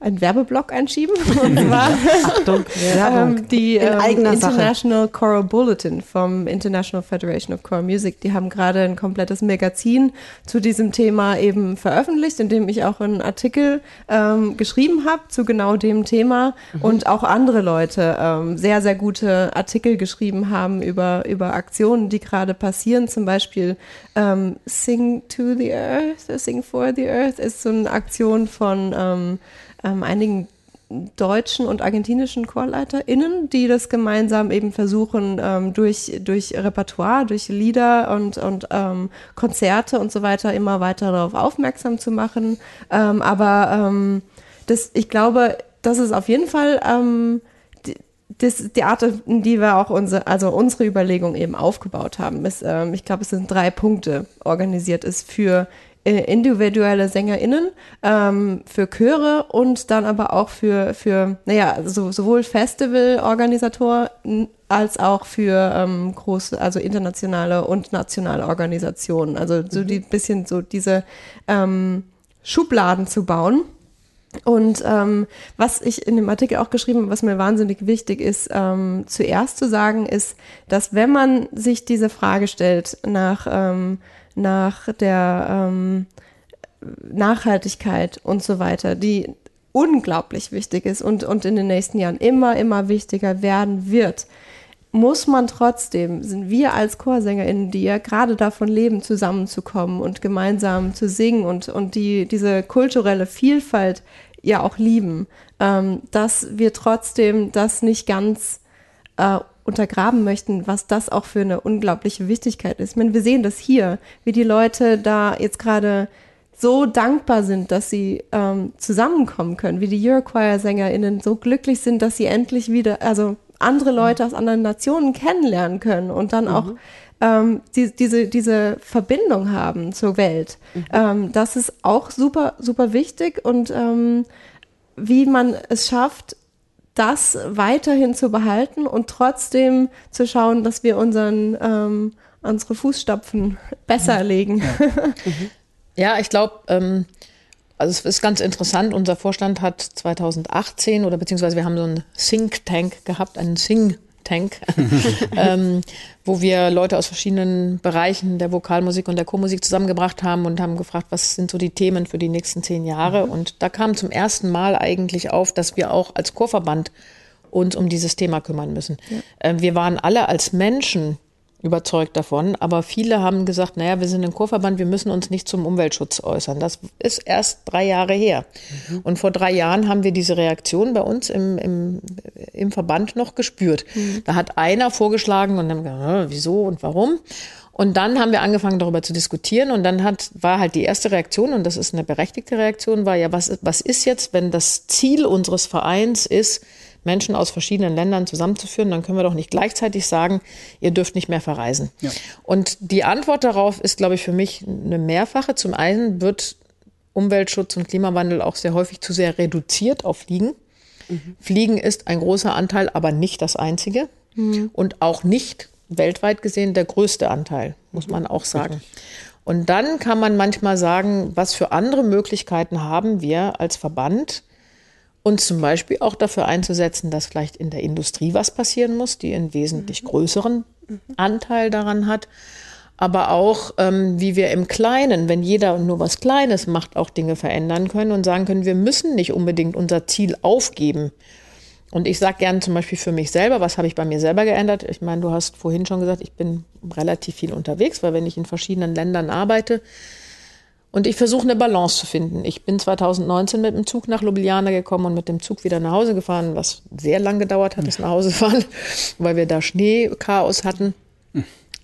einen Werbeblock einschieben. Und zwar Achtung, ähm, die ähm, International Sache. Choral Bulletin vom International Federation of Choral Music. Die haben gerade ein komplettes Magazin zu diesem Thema eben veröffentlicht, in dem ich auch einen Artikel ähm, geschrieben habe zu genau dem Thema mhm. und auch andere Leute ähm, sehr, sehr gute Artikel geschrieben haben über, über Aktionen, die gerade passieren. Zum Beispiel ähm, Sing to the Earth, Sing for the Earth ist so eine Aktion von ähm, einigen deutschen und argentinischen ChorleiterInnen, die das gemeinsam eben versuchen, ähm, durch, durch Repertoire, durch Lieder und, und ähm, Konzerte und so weiter immer weiter darauf aufmerksam zu machen. Ähm, aber ähm, das, ich glaube, das ist auf jeden Fall ähm, die, das, die Art, in die wir auch unsere, also unsere Überlegung eben aufgebaut haben, ist, ähm, ich glaube, es sind drei Punkte organisiert ist für individuelle SängerInnen, ähm, für Chöre und dann aber auch für, für naja, so, sowohl Festivalorganisatoren als auch für ähm, große, also internationale und nationale Organisationen. Also so die mhm. bisschen so diese ähm, Schubladen zu bauen. Und ähm, was ich in dem Artikel auch geschrieben habe, was mir wahnsinnig wichtig ist, ähm, zuerst zu sagen, ist, dass wenn man sich diese Frage stellt nach ähm, nach der ähm, Nachhaltigkeit und so weiter, die unglaublich wichtig ist und, und in den nächsten Jahren immer, immer wichtiger werden wird, muss man trotzdem, sind wir als ChorsängerInnen, die ja gerade davon leben, zusammenzukommen und gemeinsam zu singen und, und die, diese kulturelle Vielfalt ja auch lieben, ähm, dass wir trotzdem das nicht ganz äh, untergraben möchten, was das auch für eine unglaubliche Wichtigkeit ist. Ich meine, wir sehen das hier, wie die Leute da jetzt gerade so dankbar sind, dass sie ähm, zusammenkommen können, wie die Eurochoir-SängerInnen so glücklich sind, dass sie endlich wieder, also andere Leute aus anderen Nationen kennenlernen können und dann mhm. auch ähm, die, diese, diese Verbindung haben zur Welt. Mhm. Ähm, das ist auch super, super wichtig und ähm, wie man es schafft, das weiterhin zu behalten und trotzdem zu schauen, dass wir unseren, ähm, unsere Fußstapfen besser ja. legen. Ja, mhm. ja ich glaube, ähm, also es ist ganz interessant, unser Vorstand hat 2018 oder beziehungsweise wir haben so einen Think Tank gehabt, einen Sing Tank, ähm, wo wir Leute aus verschiedenen Bereichen der Vokalmusik und der Chormusik zusammengebracht haben und haben gefragt, was sind so die Themen für die nächsten zehn Jahre. Und da kam zum ersten Mal eigentlich auf, dass wir auch als Chorverband uns um dieses Thema kümmern müssen. Ja. Ähm, wir waren alle als Menschen überzeugt davon. Aber viele haben gesagt, naja, wir sind ein Chorverband, wir müssen uns nicht zum Umweltschutz äußern. Das ist erst drei Jahre her. Mhm. Und vor drei Jahren haben wir diese Reaktion bei uns im, im, im Verband noch gespürt. Mhm. Da hat einer vorgeschlagen und dann gesagt, wieso und warum? Und dann haben wir angefangen, darüber zu diskutieren. Und dann hat, war halt die erste Reaktion, und das ist eine berechtigte Reaktion, war ja, was, was ist jetzt, wenn das Ziel unseres Vereins ist, Menschen aus verschiedenen Ländern zusammenzuführen, dann können wir doch nicht gleichzeitig sagen, ihr dürft nicht mehr verreisen. Ja. Und die Antwort darauf ist, glaube ich, für mich eine mehrfache. Zum einen wird Umweltschutz und Klimawandel auch sehr häufig zu sehr reduziert auf Fliegen. Mhm. Fliegen ist ein großer Anteil, aber nicht das einzige. Mhm. Und auch nicht weltweit gesehen der größte Anteil, muss man auch sagen. Richtig. Und dann kann man manchmal sagen, was für andere Möglichkeiten haben wir als Verband, uns zum Beispiel auch dafür einzusetzen, dass vielleicht in der Industrie was passieren muss, die einen wesentlich mhm. größeren Anteil daran hat. Aber auch, ähm, wie wir im Kleinen, wenn jeder nur was Kleines macht, auch Dinge verändern können und sagen können, wir müssen nicht unbedingt unser Ziel aufgeben. Und ich sage gerne zum Beispiel für mich selber, was habe ich bei mir selber geändert? Ich meine, du hast vorhin schon gesagt, ich bin relativ viel unterwegs, weil wenn ich in verschiedenen Ländern arbeite, Und ich versuche eine Balance zu finden. Ich bin 2019 mit dem Zug nach Ljubljana gekommen und mit dem Zug wieder nach Hause gefahren, was sehr lang gedauert hat, das nach Hause fahren, weil wir da Schneechaos hatten.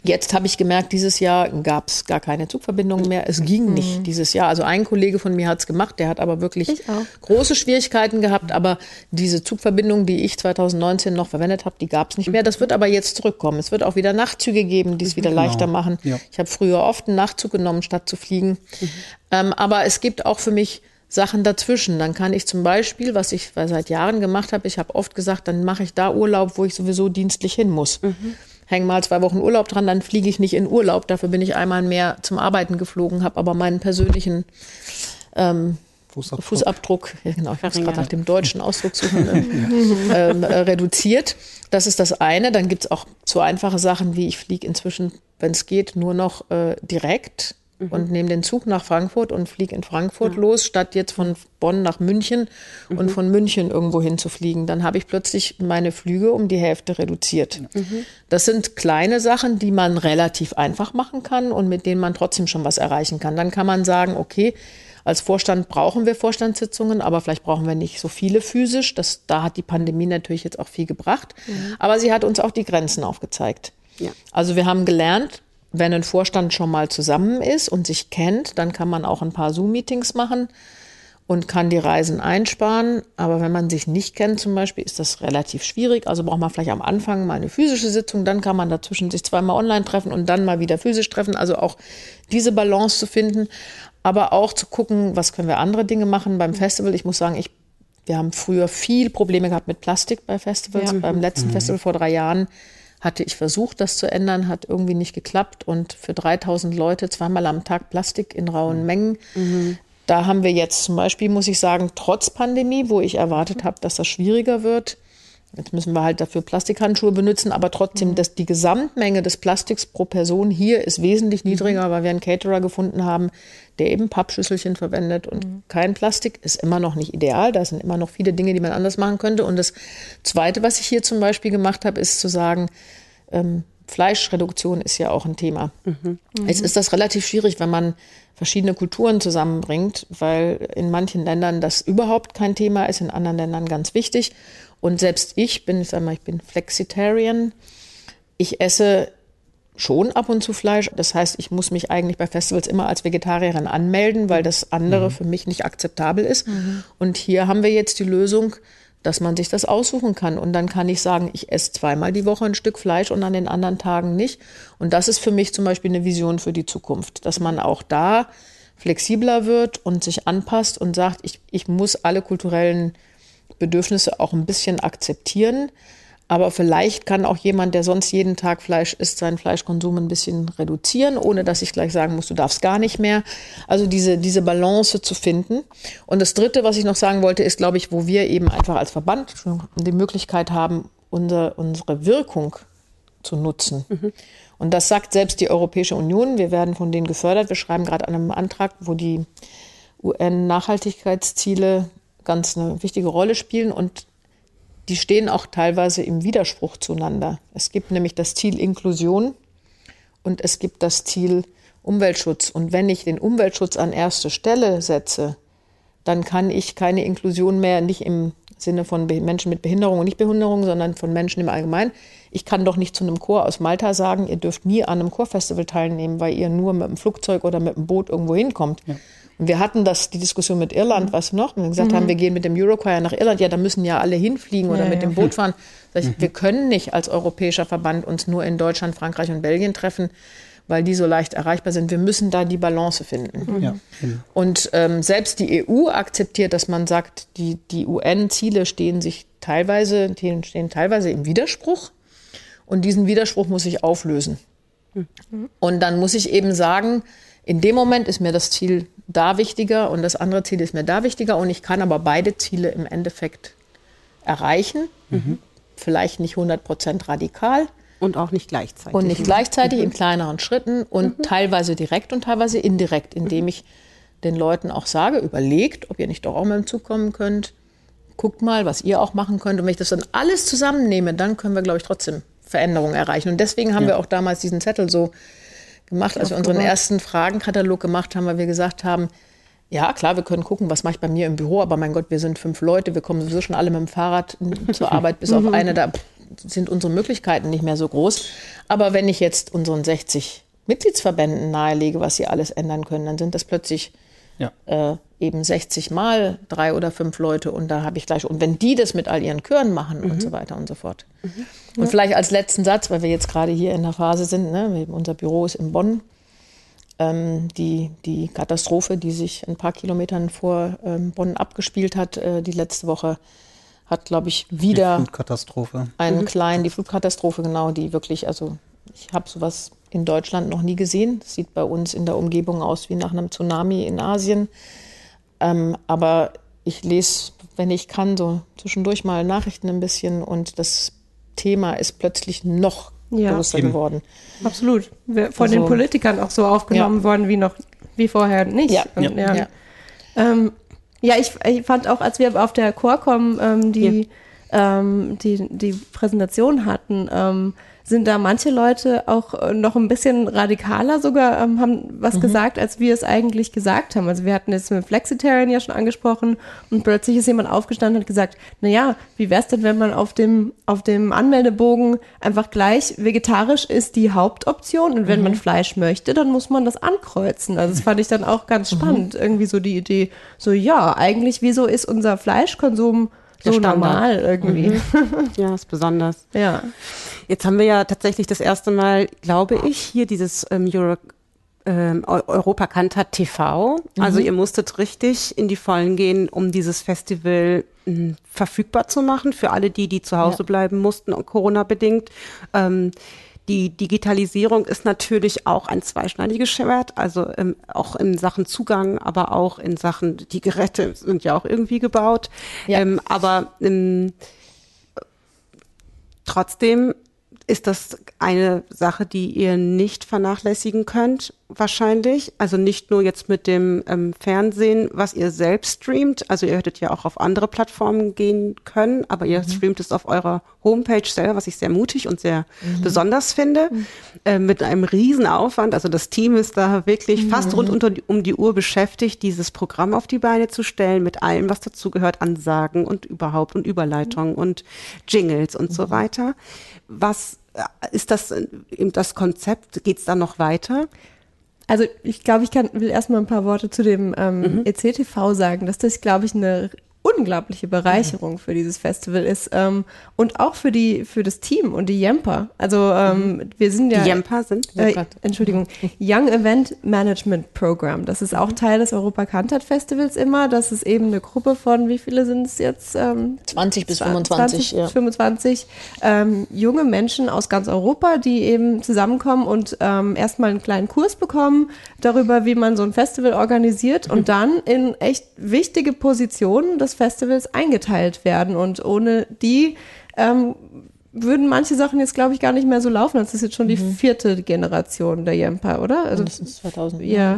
Jetzt habe ich gemerkt, dieses Jahr gab es gar keine Zugverbindungen mehr. Es ging nicht mhm. dieses Jahr. Also ein Kollege von mir hat es gemacht, der hat aber wirklich große Schwierigkeiten gehabt. Aber diese Zugverbindung, die ich 2019 noch verwendet habe, die gab es nicht mehr. Das wird aber jetzt zurückkommen. Es wird auch wieder Nachtzüge geben, die es wieder genau. leichter machen. Ja. Ich habe früher oft einen Nachtzug genommen, statt zu fliegen. Mhm. Ähm, aber es gibt auch für mich Sachen dazwischen. Dann kann ich zum Beispiel, was ich seit Jahren gemacht habe, ich habe oft gesagt, dann mache ich da Urlaub, wo ich sowieso dienstlich hin muss. Mhm hänge mal zwei Wochen Urlaub dran, dann fliege ich nicht in Urlaub. Dafür bin ich einmal mehr zum Arbeiten geflogen, habe aber meinen persönlichen ähm, Fußabdruck, Fußabdruck ja genau, ich muss gerade nach dem deutschen Ausdruck suchen, äh, ähm, äh, reduziert. Das ist das eine. Dann gibt es auch so einfache Sachen wie ich fliege inzwischen, wenn es geht, nur noch äh, direkt mhm. und nehme den Zug nach Frankfurt und fliege in Frankfurt ja. los, statt jetzt von Bonn nach München mhm. und von München irgendwo hinzufliegen. Dann habe ich plötzlich meine Flüge um die Hälfte reduziert. Mhm. Das sind kleine Sachen, die man relativ einfach machen kann und mit denen man trotzdem schon was erreichen kann. Dann kann man sagen, okay, als Vorstand brauchen wir Vorstandssitzungen, aber vielleicht brauchen wir nicht so viele physisch. Das, da hat die Pandemie natürlich jetzt auch viel gebracht. Mhm. Aber sie hat uns auch die Grenzen aufgezeigt. Ja. Also wir haben gelernt, wenn ein Vorstand schon mal zusammen ist und sich kennt, dann kann man auch ein paar Zoom-Meetings machen und kann die Reisen einsparen. Aber wenn man sich nicht kennt zum Beispiel, ist das relativ schwierig. Also braucht man vielleicht am Anfang mal eine physische Sitzung, dann kann man dazwischen sich zweimal online treffen und dann mal wieder physisch treffen. Also auch diese Balance zu finden, aber auch zu gucken, was können wir andere Dinge machen beim Festival. Ich muss sagen, ich, wir haben früher viel Probleme gehabt mit Plastik bei Festivals. Ja. Beim letzten mhm. Festival vor drei Jahren hatte ich versucht, das zu ändern, hat irgendwie nicht geklappt und für 3000 Leute zweimal am Tag Plastik in rauen mhm. Mengen. Mhm. Da haben wir jetzt zum Beispiel, muss ich sagen, trotz Pandemie, wo ich erwartet habe, dass das schwieriger wird, Jetzt müssen wir halt dafür Plastikhandschuhe benutzen, aber trotzdem, mhm. dass die Gesamtmenge des Plastiks pro Person hier ist wesentlich mhm. niedriger, weil wir einen Caterer gefunden haben, der eben Pappschüsselchen verwendet und mhm. kein Plastik ist immer noch nicht ideal. Da sind immer noch viele Dinge, die man anders machen könnte. Und das Zweite, was ich hier zum Beispiel gemacht habe, ist zu sagen, ähm, Fleischreduktion ist ja auch ein Thema. Mhm. Jetzt ist das relativ schwierig, wenn man verschiedene Kulturen zusammenbringt, weil in manchen Ländern das überhaupt kein Thema ist, in anderen Ländern ganz wichtig. Und selbst ich bin, ich sag mal, ich bin Flexitarian. Ich esse schon ab und zu Fleisch. Das heißt, ich muss mich eigentlich bei Festivals immer als Vegetarierin anmelden, weil das andere mhm. für mich nicht akzeptabel ist. Mhm. Und hier haben wir jetzt die Lösung, dass man sich das aussuchen kann. Und dann kann ich sagen, ich esse zweimal die Woche ein Stück Fleisch und an den anderen Tagen nicht. Und das ist für mich zum Beispiel eine Vision für die Zukunft, dass man auch da flexibler wird und sich anpasst und sagt, ich, ich muss alle kulturellen Bedürfnisse auch ein bisschen akzeptieren. Aber vielleicht kann auch jemand, der sonst jeden Tag Fleisch isst, seinen Fleischkonsum ein bisschen reduzieren, ohne dass ich gleich sagen muss, du darfst gar nicht mehr. Also diese, diese Balance zu finden. Und das Dritte, was ich noch sagen wollte, ist, glaube ich, wo wir eben einfach als Verband die Möglichkeit haben, unser, unsere Wirkung zu nutzen. Mhm. Und das sagt selbst die Europäische Union. Wir werden von denen gefördert. Wir schreiben gerade an einem Antrag, wo die UN-Nachhaltigkeitsziele ganz eine wichtige Rolle spielen und die stehen auch teilweise im Widerspruch zueinander. Es gibt nämlich das Ziel Inklusion und es gibt das Ziel Umweltschutz. Und wenn ich den Umweltschutz an erste Stelle setze, dann kann ich keine Inklusion mehr, nicht im Sinne von Menschen mit Behinderung und Nichtbehinderung, sondern von Menschen im Allgemeinen. Ich kann doch nicht zu einem Chor aus Malta sagen, ihr dürft nie an einem Chorfestival teilnehmen, weil ihr nur mit dem Flugzeug oder mit dem Boot irgendwo hinkommt. Ja. Und wir hatten das, die Diskussion mit Irland, mhm. was noch, wir gesagt mhm. haben, wir gehen mit dem Eurochoir nach Irland, ja, da müssen ja alle hinfliegen oder ja, mit dem Boot fahren. Ich, mhm. Wir können nicht als europäischer Verband uns nur in Deutschland, Frankreich und Belgien treffen, weil die so leicht erreichbar sind. Wir müssen da die Balance finden. Ja, genau. Und ähm, selbst die EU akzeptiert, dass man sagt, die, die UN-Ziele stehen sich teilweise, stehen teilweise im Widerspruch. Und diesen Widerspruch muss ich auflösen. Mhm. Und dann muss ich eben sagen, in dem Moment ist mir das Ziel da wichtiger und das andere Ziel ist mir da wichtiger und ich kann aber beide Ziele im Endeffekt erreichen. Mhm. Vielleicht nicht 100 Prozent radikal. Und auch nicht gleichzeitig. Und nicht gleichzeitig mhm. in kleineren Schritten und mhm. teilweise direkt und teilweise indirekt, indem mhm. ich den Leuten auch sage, überlegt, ob ihr nicht doch auch mit dem Zug kommen könnt. Guckt mal, was ihr auch machen könnt. Und wenn ich das dann alles zusammennehme, dann können wir, glaube ich, trotzdem Veränderungen erreichen. Und deswegen haben ja. wir auch damals diesen Zettel so gemacht, als wir unseren ersten Fragenkatalog gemacht haben, weil wir gesagt haben, ja, klar, wir können gucken, was mache ich bei mir im Büro, aber mein Gott, wir sind fünf Leute, wir kommen sowieso schon alle mit dem Fahrrad zur Arbeit, bis auf eine, da sind unsere Möglichkeiten nicht mehr so groß. Aber wenn ich jetzt unseren 60 Mitgliedsverbänden nahelege, was sie alles ändern können, dann sind das plötzlich ja. äh, eben 60 Mal drei oder fünf Leute und da habe ich gleich, und wenn die das mit all ihren Chören machen mhm. und so weiter und so fort. Mhm. Und ja. vielleicht als letzten Satz, weil wir jetzt gerade hier in der Phase sind, ne, unser Büro ist in Bonn, ähm, die, die Katastrophe, die sich ein paar Kilometern vor ähm, Bonn abgespielt hat, äh, die letzte Woche, hat, glaube ich, wieder die Flutkatastrophe. einen mhm. kleinen, die Flutkatastrophe, genau, die wirklich, also ich habe sowas in Deutschland noch nie gesehen. Das sieht bei uns in der Umgebung aus wie nach einem Tsunami in Asien. Ähm, aber ich lese, wenn ich kann, so zwischendurch mal Nachrichten ein bisschen und das Thema ist plötzlich noch ja. größer Eben. geworden. Absolut. Von also, den Politikern auch so aufgenommen ja. worden wie noch wie vorher nicht. Ja, und, ja. ja. Ähm, ja ich, ich, fand auch, als wir auf der Chorcom ähm, die, ähm, die, die Präsentation hatten, ähm, sind da manche Leute auch äh, noch ein bisschen radikaler sogar, ähm, haben was mhm. gesagt, als wir es eigentlich gesagt haben. Also wir hatten jetzt mit Flexitarian ja schon angesprochen und plötzlich ist jemand aufgestanden und hat gesagt, na ja, wie wär's denn, wenn man auf dem, auf dem Anmeldebogen einfach gleich vegetarisch ist die Hauptoption und wenn mhm. man Fleisch möchte, dann muss man das ankreuzen. Also das fand ich dann auch ganz mhm. spannend, mhm. irgendwie so die Idee, so ja, eigentlich wieso ist unser Fleischkonsum so Standard. normal irgendwie. Mhm. Ja, ist besonders. Ja. Jetzt haben wir ja tatsächlich das erste Mal, glaube ich, hier dieses ähm, Euro, ähm, Europa Kantat TV. Also mhm. ihr musstet richtig in die Vollen gehen, um dieses Festival mh, hm, verfügbar zu machen für alle die, die zu Hause ja. bleiben mussten, Corona bedingt. Ähm, die Digitalisierung ist natürlich auch ein zweischneidiges Schwert, also ähm, auch in Sachen Zugang, aber auch in Sachen, die Geräte sind ja auch irgendwie gebaut. Ja. Ähm, aber ähm, trotzdem ist das eine Sache, die ihr nicht vernachlässigen könnt, wahrscheinlich. Also nicht nur jetzt mit dem ähm, Fernsehen, was ihr selbst streamt. Also ihr hättet ja auch auf andere Plattformen gehen können, aber ihr mhm. streamt es auf eurer Homepage selber, was ich sehr mutig und sehr mhm. besonders finde, mhm. äh, mit einem riesen Aufwand. Also das Team ist da wirklich fast rund mhm. unter, um die Uhr beschäftigt, dieses Programm auf die Beine zu stellen, mit allem, was dazugehört, Ansagen und überhaupt und Überleitungen und Jingles und so mhm. weiter. Was äh, ist das äh, das Konzept? Geht es da noch weiter? Also ich glaube, ich kann, will erstmal ein paar Worte zu dem ähm, mhm. ECTV sagen, dass das, glaube ich, eine unglaubliche Bereicherung mhm. für dieses Festival ist ähm, und auch für die für das Team und die Jemper. Also ähm, mhm. wir sind ja die Jemper sind äh, Entschuldigung Young Event Management Program. Das ist auch mhm. Teil des Europa Cantat Festivals immer. Das ist eben eine Gruppe von wie viele sind es jetzt? Ähm, 20 bis 25. 20, ja. 25 ähm, junge Menschen aus ganz Europa, die eben zusammenkommen und ähm, erstmal einen kleinen Kurs bekommen darüber, wie man so ein Festival organisiert und mhm. dann in echt wichtige Positionen des Festivals eingeteilt werden. Und ohne die ähm, würden manche Sachen jetzt, glaube ich, gar nicht mehr so laufen. Das ist jetzt schon die mhm. vierte Generation der Jempa, oder? Also, das ist 2000. Ja.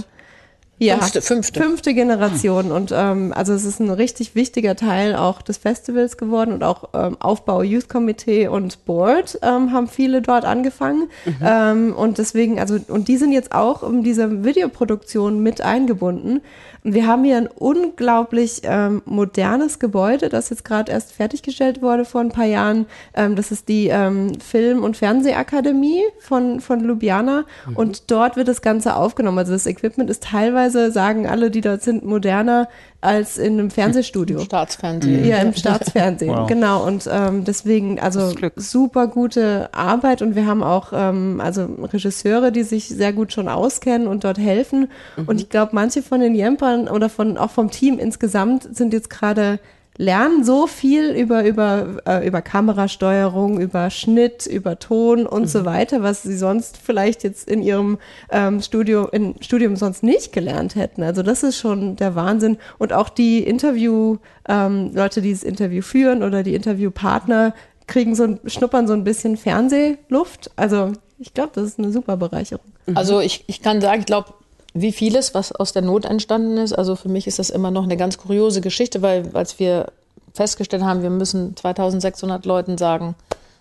Ja, fünfte, fünfte. fünfte Generation. Und ähm, also es ist ein richtig wichtiger Teil auch des Festivals geworden und auch ähm, Aufbau Youth Committee und Board ähm, haben viele dort angefangen. Mhm. Ähm, und deswegen, also, und die sind jetzt auch in dieser Videoproduktion mit eingebunden. Wir haben hier ein unglaublich ähm, modernes Gebäude, das jetzt gerade erst fertiggestellt wurde vor ein paar Jahren. Ähm, das ist die ähm, Film- und Fernsehakademie von, von Ljubljana mhm. und dort wird das Ganze aufgenommen. Also das Equipment ist teilweise, sagen alle, die dort sind, moderner als in einem Fernsehstudio. Im Staatsfernsehen. Ja, im Staatsfernsehen, wow. genau. Und ähm, deswegen, also super gute Arbeit und wir haben auch ähm, also Regisseure, die sich sehr gut schon auskennen und dort helfen. Mhm. Und ich glaube, manche von den Jempern oder von auch vom Team insgesamt sind jetzt gerade lernen so viel über, über, äh, über Kamerasteuerung, über Schnitt, über Ton und mhm. so weiter, was sie sonst vielleicht jetzt in ihrem ähm, Studio, in Studium sonst nicht gelernt hätten. Also das ist schon der Wahnsinn. Und auch die Interview, ähm, Leute, die das Interview führen oder die Interviewpartner kriegen so ein, schnuppern so ein bisschen Fernsehluft. Also ich glaube, das ist eine super Bereicherung. Also ich, ich kann sagen, ich glaube, wie vieles, was aus der Not entstanden ist. Also für mich ist das immer noch eine ganz kuriose Geschichte, weil als wir festgestellt haben, wir müssen 2600 Leuten sagen,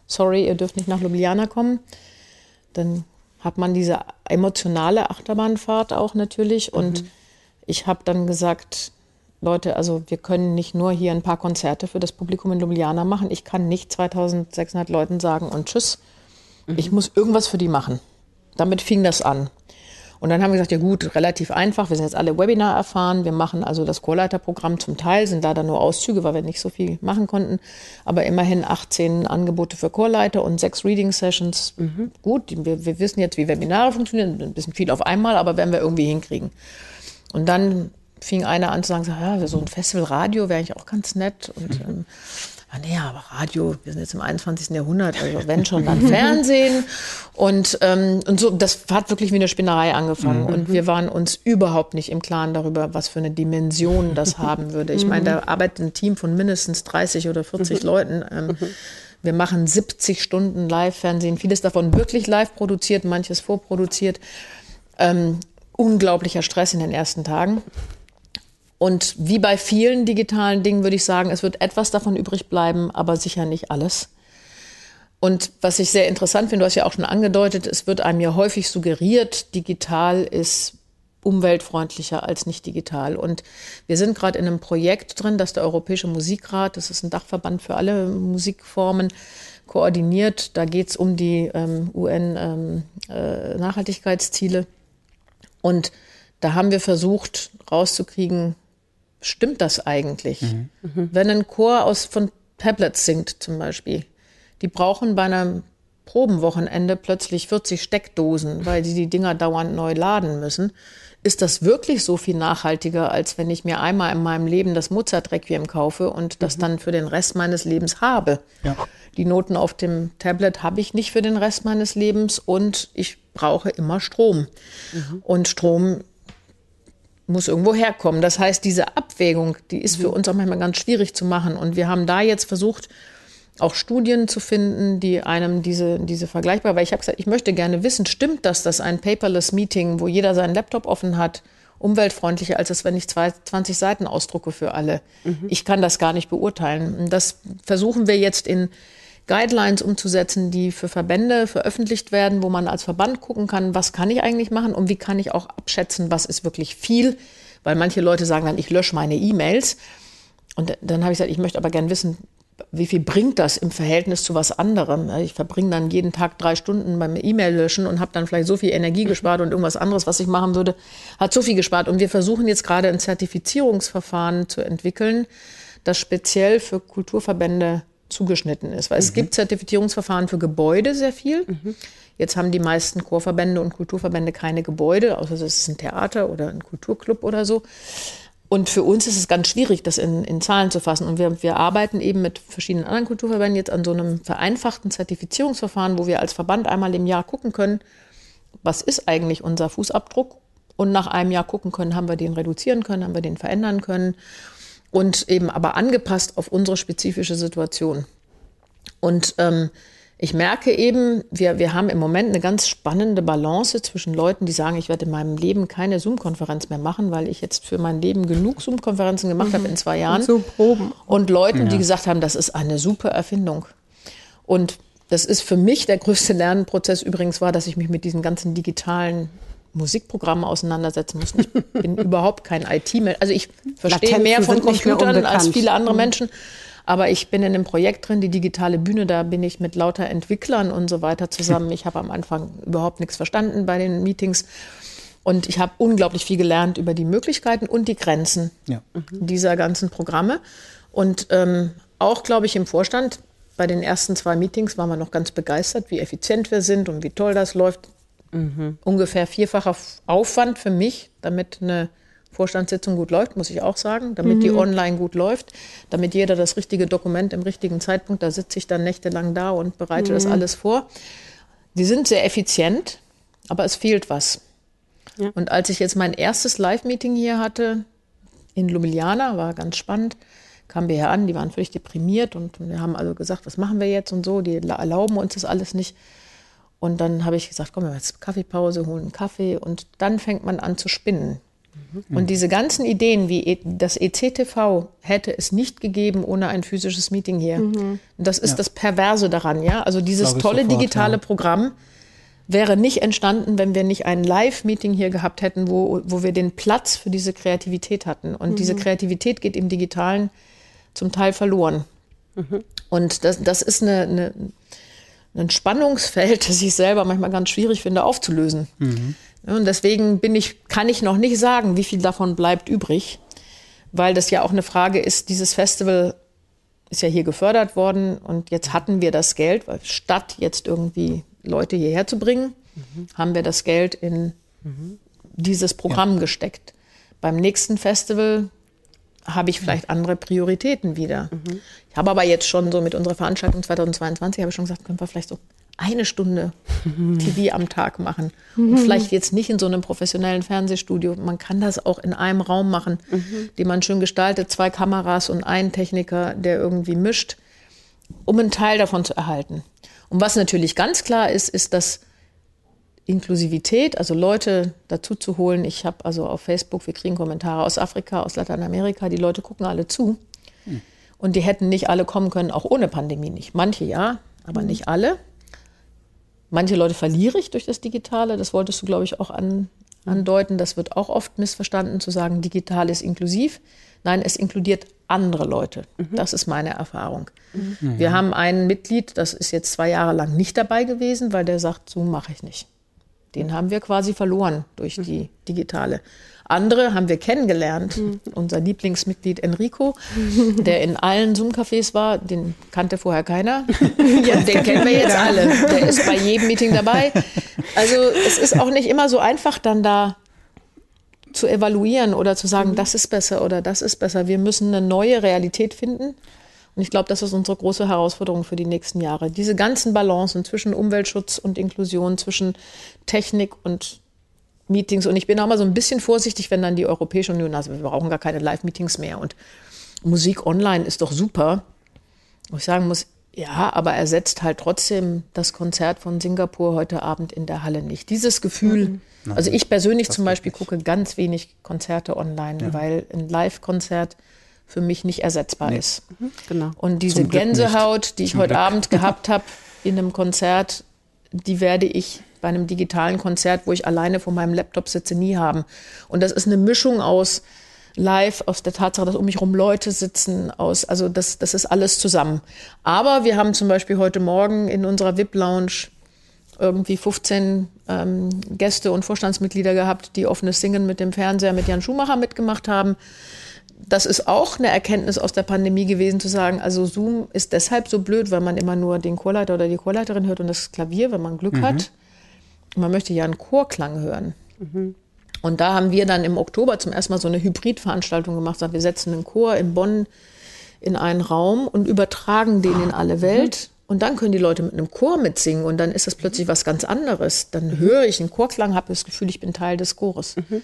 sorry, ihr dürft nicht nach Ljubljana kommen, dann hat man diese emotionale Achterbahnfahrt auch natürlich. Und mhm. ich habe dann gesagt, Leute, also wir können nicht nur hier ein paar Konzerte für das Publikum in Ljubljana machen. Ich kann nicht 2600 Leuten sagen und tschüss. Mhm. Ich muss irgendwas für die machen. Damit fing das an. Und dann haben wir gesagt, ja gut, relativ einfach. Wir sind jetzt alle Webinar erfahren. Wir machen also das Chorleiterprogramm zum Teil, sind leider nur Auszüge, weil wir nicht so viel machen konnten. Aber immerhin 18 Angebote für Chorleiter und sechs Reading Sessions. Mhm. Gut, wir, wir wissen jetzt, wie Webinare funktionieren. Ein bisschen viel auf einmal, aber werden wir irgendwie hinkriegen. Und dann fing einer an zu sagen, ja, so ein Festival Radio wäre eigentlich auch ganz nett. Und ähm, ah, nee, aber Radio, wir sind jetzt im 21. Jahrhundert, also wenn schon, dann Fernsehen. Und, ähm, und so, das hat wirklich wie eine Spinnerei angefangen. Mhm. Und wir waren uns überhaupt nicht im Klaren darüber, was für eine Dimension das haben würde. Ich meine, da arbeitet ein Team von mindestens 30 oder 40 mhm. Leuten. Ähm, wir machen 70 Stunden Live-Fernsehen, vieles davon wirklich live produziert, manches vorproduziert. Ähm, unglaublicher Stress in den ersten Tagen. Und wie bei vielen digitalen Dingen würde ich sagen, es wird etwas davon übrig bleiben, aber sicher nicht alles. Und was ich sehr interessant finde, du hast ja auch schon angedeutet, es wird einem ja häufig suggeriert, digital ist umweltfreundlicher als nicht digital. Und wir sind gerade in einem Projekt drin, das der Europäische Musikrat, das ist ein Dachverband für alle Musikformen, koordiniert. Da geht es um die ähm, UN-Nachhaltigkeitsziele. Ähm, äh, Und da haben wir versucht rauszukriegen, stimmt das eigentlich? Mhm. Mhm. Wenn ein Chor aus, von Tablets singt zum Beispiel, die brauchen bei einem Probenwochenende plötzlich 40 Steckdosen, weil sie die Dinger dauernd neu laden müssen. Ist das wirklich so viel nachhaltiger, als wenn ich mir einmal in meinem Leben das Mozart-Requiem kaufe und das mhm. dann für den Rest meines Lebens habe? Ja. Die Noten auf dem Tablet habe ich nicht für den Rest meines Lebens und ich brauche immer Strom. Mhm. Und Strom muss irgendwo herkommen. Das heißt, diese Abwägung, die ist für mhm. uns auch manchmal ganz schwierig zu machen. Und wir haben da jetzt versucht, auch Studien zu finden, die einem diese, diese vergleichbar, weil ich habe gesagt, ich möchte gerne wissen, stimmt das, dass ein paperless Meeting, wo jeder seinen Laptop offen hat, umweltfreundlicher als es, wenn ich zwei, 20 Seiten ausdrucke für alle. Mhm. Ich kann das gar nicht beurteilen. Das versuchen wir jetzt in Guidelines umzusetzen, die für Verbände veröffentlicht werden, wo man als Verband gucken kann, was kann ich eigentlich machen und wie kann ich auch abschätzen, was ist wirklich viel. Weil manche Leute sagen dann, ich lösche meine E-Mails. Und dann habe ich gesagt, ich möchte aber gern wissen, wie viel bringt das im Verhältnis zu was anderem? Ich verbringe dann jeden Tag drei Stunden beim E-Mail löschen und habe dann vielleicht so viel Energie gespart und irgendwas anderes, was ich machen würde, hat so viel gespart. Und wir versuchen jetzt gerade ein Zertifizierungsverfahren zu entwickeln, das speziell für Kulturverbände zugeschnitten ist. Weil mhm. es gibt Zertifizierungsverfahren für Gebäude sehr viel. Mhm. Jetzt haben die meisten Chorverbände und Kulturverbände keine Gebäude, außer es ist ein Theater oder ein Kulturclub oder so. Und für uns ist es ganz schwierig, das in, in Zahlen zu fassen. Und wir, wir arbeiten eben mit verschiedenen anderen Kulturverbänden jetzt an so einem vereinfachten Zertifizierungsverfahren, wo wir als Verband einmal im Jahr gucken können, was ist eigentlich unser Fußabdruck? Und nach einem Jahr gucken können, haben wir den reduzieren können, haben wir den verändern können und eben aber angepasst auf unsere spezifische Situation. Und ähm, ich merke eben, wir, wir haben im Moment eine ganz spannende Balance zwischen Leuten, die sagen, ich werde in meinem Leben keine Zoom-Konferenz mehr machen, weil ich jetzt für mein Leben genug Zoom-Konferenzen gemacht mhm. habe in zwei Jahren. Und, so Proben. und Leuten, ja. die gesagt haben, das ist eine super Erfindung. Und das ist für mich der größte Lernprozess übrigens war, dass ich mich mit diesen ganzen digitalen Musikprogrammen auseinandersetzen muss. Ich bin überhaupt kein IT-Mensch. Also ich verstehe mehr von Computern als viele andere mhm. Menschen. Aber ich bin in einem Projekt drin, die digitale Bühne, da bin ich mit lauter Entwicklern und so weiter zusammen. Ich habe am Anfang überhaupt nichts verstanden bei den Meetings. Und ich habe unglaublich viel gelernt über die Möglichkeiten und die Grenzen ja. dieser ganzen Programme. Und ähm, auch, glaube ich, im Vorstand, bei den ersten zwei Meetings waren wir noch ganz begeistert, wie effizient wir sind und wie toll das läuft. Mhm. Ungefähr vierfacher Aufwand für mich, damit eine Vorstandssitzung gut läuft, muss ich auch sagen, damit mhm. die online gut läuft, damit jeder das richtige Dokument im richtigen Zeitpunkt, da sitze ich dann nächtelang da und bereite mhm. das alles vor. Die sind sehr effizient, aber es fehlt was. Ja. Und als ich jetzt mein erstes Live-Meeting hier hatte, in Ljubljana, war ganz spannend, kamen wir hier an, die waren völlig deprimiert und wir haben also gesagt, was machen wir jetzt und so, die erlauben uns das alles nicht. Und dann habe ich gesagt, komm, wir jetzt Kaffeepause, holen einen Kaffee und dann fängt man an zu spinnen. Mhm. Und diese ganzen Ideen wie e, das ECTV hätte es nicht gegeben ohne ein physisches Meeting hier. Mhm. Das ist ja. das Perverse daran, ja. Also dieses tolle sofort, digitale ja. Programm wäre nicht entstanden, wenn wir nicht ein Live-Meeting hier gehabt hätten, wo, wo wir den Platz für diese Kreativität hatten. Und mhm. diese Kreativität geht im Digitalen zum Teil verloren. Mhm. Und das, das ist eine, eine, ein Spannungsfeld, das ich selber manchmal ganz schwierig finde aufzulösen. Mhm. Und deswegen bin ich, kann ich noch nicht sagen, wie viel davon bleibt übrig, weil das ja auch eine Frage ist, dieses Festival ist ja hier gefördert worden und jetzt hatten wir das Geld, weil statt jetzt irgendwie Leute hierher zu bringen, mhm. haben wir das Geld in mhm. dieses Programm ja. gesteckt. Beim nächsten Festival habe ich vielleicht andere Prioritäten wieder. Mhm. Ich habe aber jetzt schon so mit unserer Veranstaltung 2022, habe ich schon gesagt, können wir vielleicht so eine Stunde TV am Tag machen. Und mhm. vielleicht jetzt nicht in so einem professionellen Fernsehstudio. Man kann das auch in einem Raum machen, mhm. den man schön gestaltet, zwei Kameras und einen Techniker, der irgendwie mischt, um einen Teil davon zu erhalten. Und was natürlich ganz klar ist, ist, dass Inklusivität, also Leute dazu zu holen. Ich habe also auf Facebook, wir kriegen Kommentare aus Afrika, aus Lateinamerika, die Leute gucken alle zu. Hm. Und die hätten nicht alle kommen können, auch ohne Pandemie nicht. Manche ja, aber hm. nicht alle. Manche Leute verliere ich durch das Digitale. Das wolltest du, glaube ich, auch an, andeuten. Das wird auch oft missverstanden, zu sagen, digital ist inklusiv. Nein, es inkludiert andere Leute. Mhm. Das ist meine Erfahrung. Mhm. Wir haben ein Mitglied, das ist jetzt zwei Jahre lang nicht dabei gewesen, weil der sagt, Zoom mache ich nicht. Den haben wir quasi verloren durch die digitale. Andere haben wir kennengelernt. Mhm. Unser Lieblingsmitglied Enrico, der in allen Zoom-Cafés war, den kannte vorher keiner. Ja, den kennen wir jetzt alle. Der ist bei jedem Meeting dabei. Also es ist auch nicht immer so einfach, dann da zu evaluieren oder zu sagen, mhm. das ist besser oder das ist besser. Wir müssen eine neue Realität finden. Und ich glaube, das ist unsere große Herausforderung für die nächsten Jahre. Diese ganzen Balancen zwischen Umweltschutz und Inklusion, zwischen Technik und Meetings. Und ich bin auch mal so ein bisschen vorsichtig, wenn dann die Europäische Union, also wir brauchen gar keine Live-Meetings mehr und Musik online ist doch super. Wo ich sagen muss, ja, aber er setzt halt trotzdem das Konzert von Singapur heute Abend in der Halle nicht. Dieses Gefühl, mhm. also ich persönlich zum Beispiel gucke ganz wenig Konzerte online, ja. weil ein Live-Konzert für mich nicht ersetzbar nee. ist. Mhm, genau. Und diese Gänsehaut, die ich Zum heute Glück. Abend gehabt habe in einem Konzert, die werde ich bei einem digitalen Konzert, wo ich alleine vor meinem Laptop sitze, nie haben. Und das ist eine Mischung aus live, aus der Tatsache, dass um mich herum Leute sitzen, aus, also das, das ist alles zusammen. Aber wir haben zum Beispiel heute Morgen in unserer VIP-Lounge irgendwie 15 ähm, Gäste und Vorstandsmitglieder gehabt, die offenes Singen mit dem Fernseher mit Jan Schumacher mitgemacht haben. Das ist auch eine Erkenntnis aus der Pandemie gewesen, zu sagen, also Zoom ist deshalb so blöd, weil man immer nur den Chorleiter oder die Chorleiterin hört und das Klavier, wenn man Glück mhm. hat. Man möchte ja einen Chorklang hören. Mhm. Und da haben wir dann im Oktober zum ersten Mal so eine Hybridveranstaltung gemacht. Wir setzen einen Chor in Bonn in einen Raum und übertragen den in alle Welt. Und dann können die Leute mit einem Chor mitsingen und dann ist das plötzlich was ganz anderes. Dann höre ich einen Chorklang, habe das Gefühl, ich bin Teil des Chores. Mhm.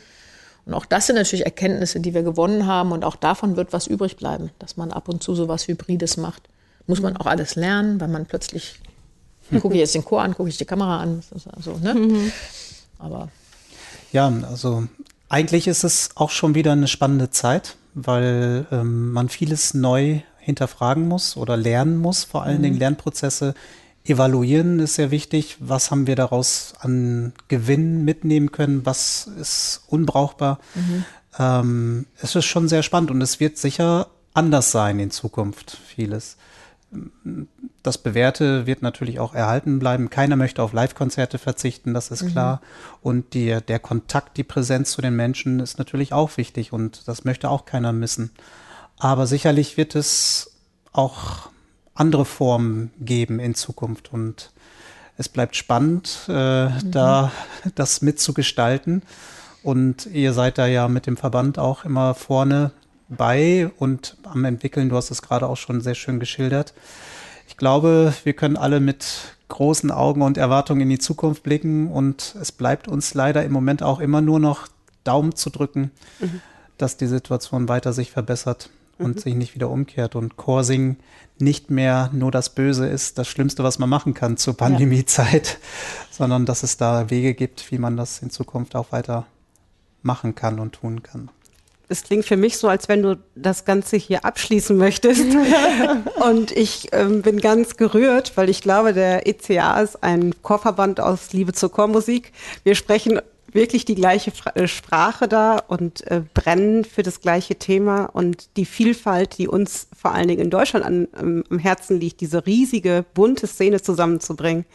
Und auch das sind natürlich Erkenntnisse, die wir gewonnen haben und auch davon wird was übrig bleiben, dass man ab und zu so was Hybrides macht. Muss man auch alles lernen, weil man plötzlich, gucke ich jetzt den Chor an, gucke ich die Kamera an, also, ne? Mhm. Aber ja, also eigentlich ist es auch schon wieder eine spannende Zeit, weil ähm, man vieles neu hinterfragen muss oder lernen muss, vor allen mhm. Dingen Lernprozesse evaluieren ist sehr wichtig. Was haben wir daraus an Gewinn mitnehmen können? Was ist unbrauchbar? Mhm. Ähm, es ist schon sehr spannend und es wird sicher anders sein in Zukunft, vieles das Bewährte wird natürlich auch erhalten bleiben. Keiner möchte auf Live-Konzerte verzichten, das ist mhm. klar. Und die, der Kontakt, die Präsenz zu den Menschen ist natürlich auch wichtig und das möchte auch keiner missen. Aber sicherlich wird es auch andere Formen geben in Zukunft und es bleibt spannend, äh, mhm. da das mitzugestalten. Und ihr seid da ja mit dem Verband auch immer vorne bei und am entwickeln. Du hast es gerade auch schon sehr schön geschildert. Ich glaube, wir können alle mit großen Augen und Erwartungen in die Zukunft blicken und es bleibt uns leider im Moment auch immer nur noch Daumen zu drücken, mhm. dass die Situation weiter sich verbessert und mhm. sich nicht wieder umkehrt und Chorsing nicht mehr nur das Böse ist, das Schlimmste, was man machen kann zur Pandemiezeit, ja. sondern dass es da Wege gibt, wie man das in Zukunft auch weiter machen kann und tun kann. es klingt für mich so, als wenn du das Ganze hier abschließen möchtest. und ich ähm, bin ganz gerührt, weil ich glaube, der ECA ist ein Chorverband aus Liebe zur Chormusik. Wir sprechen wirklich die gleiche äh, Sprache da und äh, brennen für das gleiche Thema. Und die Vielfalt, die uns vor allen Dingen in Deutschland an, ähm, am Herzen liegt, diese riesige, bunte Szene zusammenzubringen,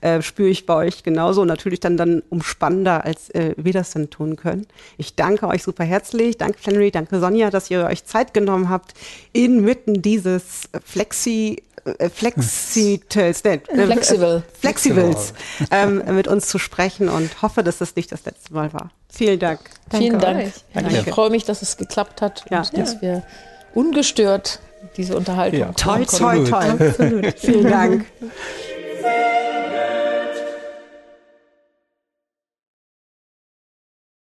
äh, spüre ich bei euch genauso. Und natürlich dann, dann umspannender, als äh, wir das dann tun können. Ich danke euch super herzlich, danke Flannery, danke Sonja, dass ihr euch Zeit genommen habt, inmitten dieses Flexi äh, Flexitals, äh, Flexible. Flexibels ähm, mit uns zu sprechen und hoffe, dass das nicht das letzte Mal war. Vielen Dank. Vielen Dank. Danke. Ich freue mich, dass es geklappt hat ja. und dass wir ungestört diese Unterhaltung. Ja. Toi, toi, toi. Absolut. Vielen Dank.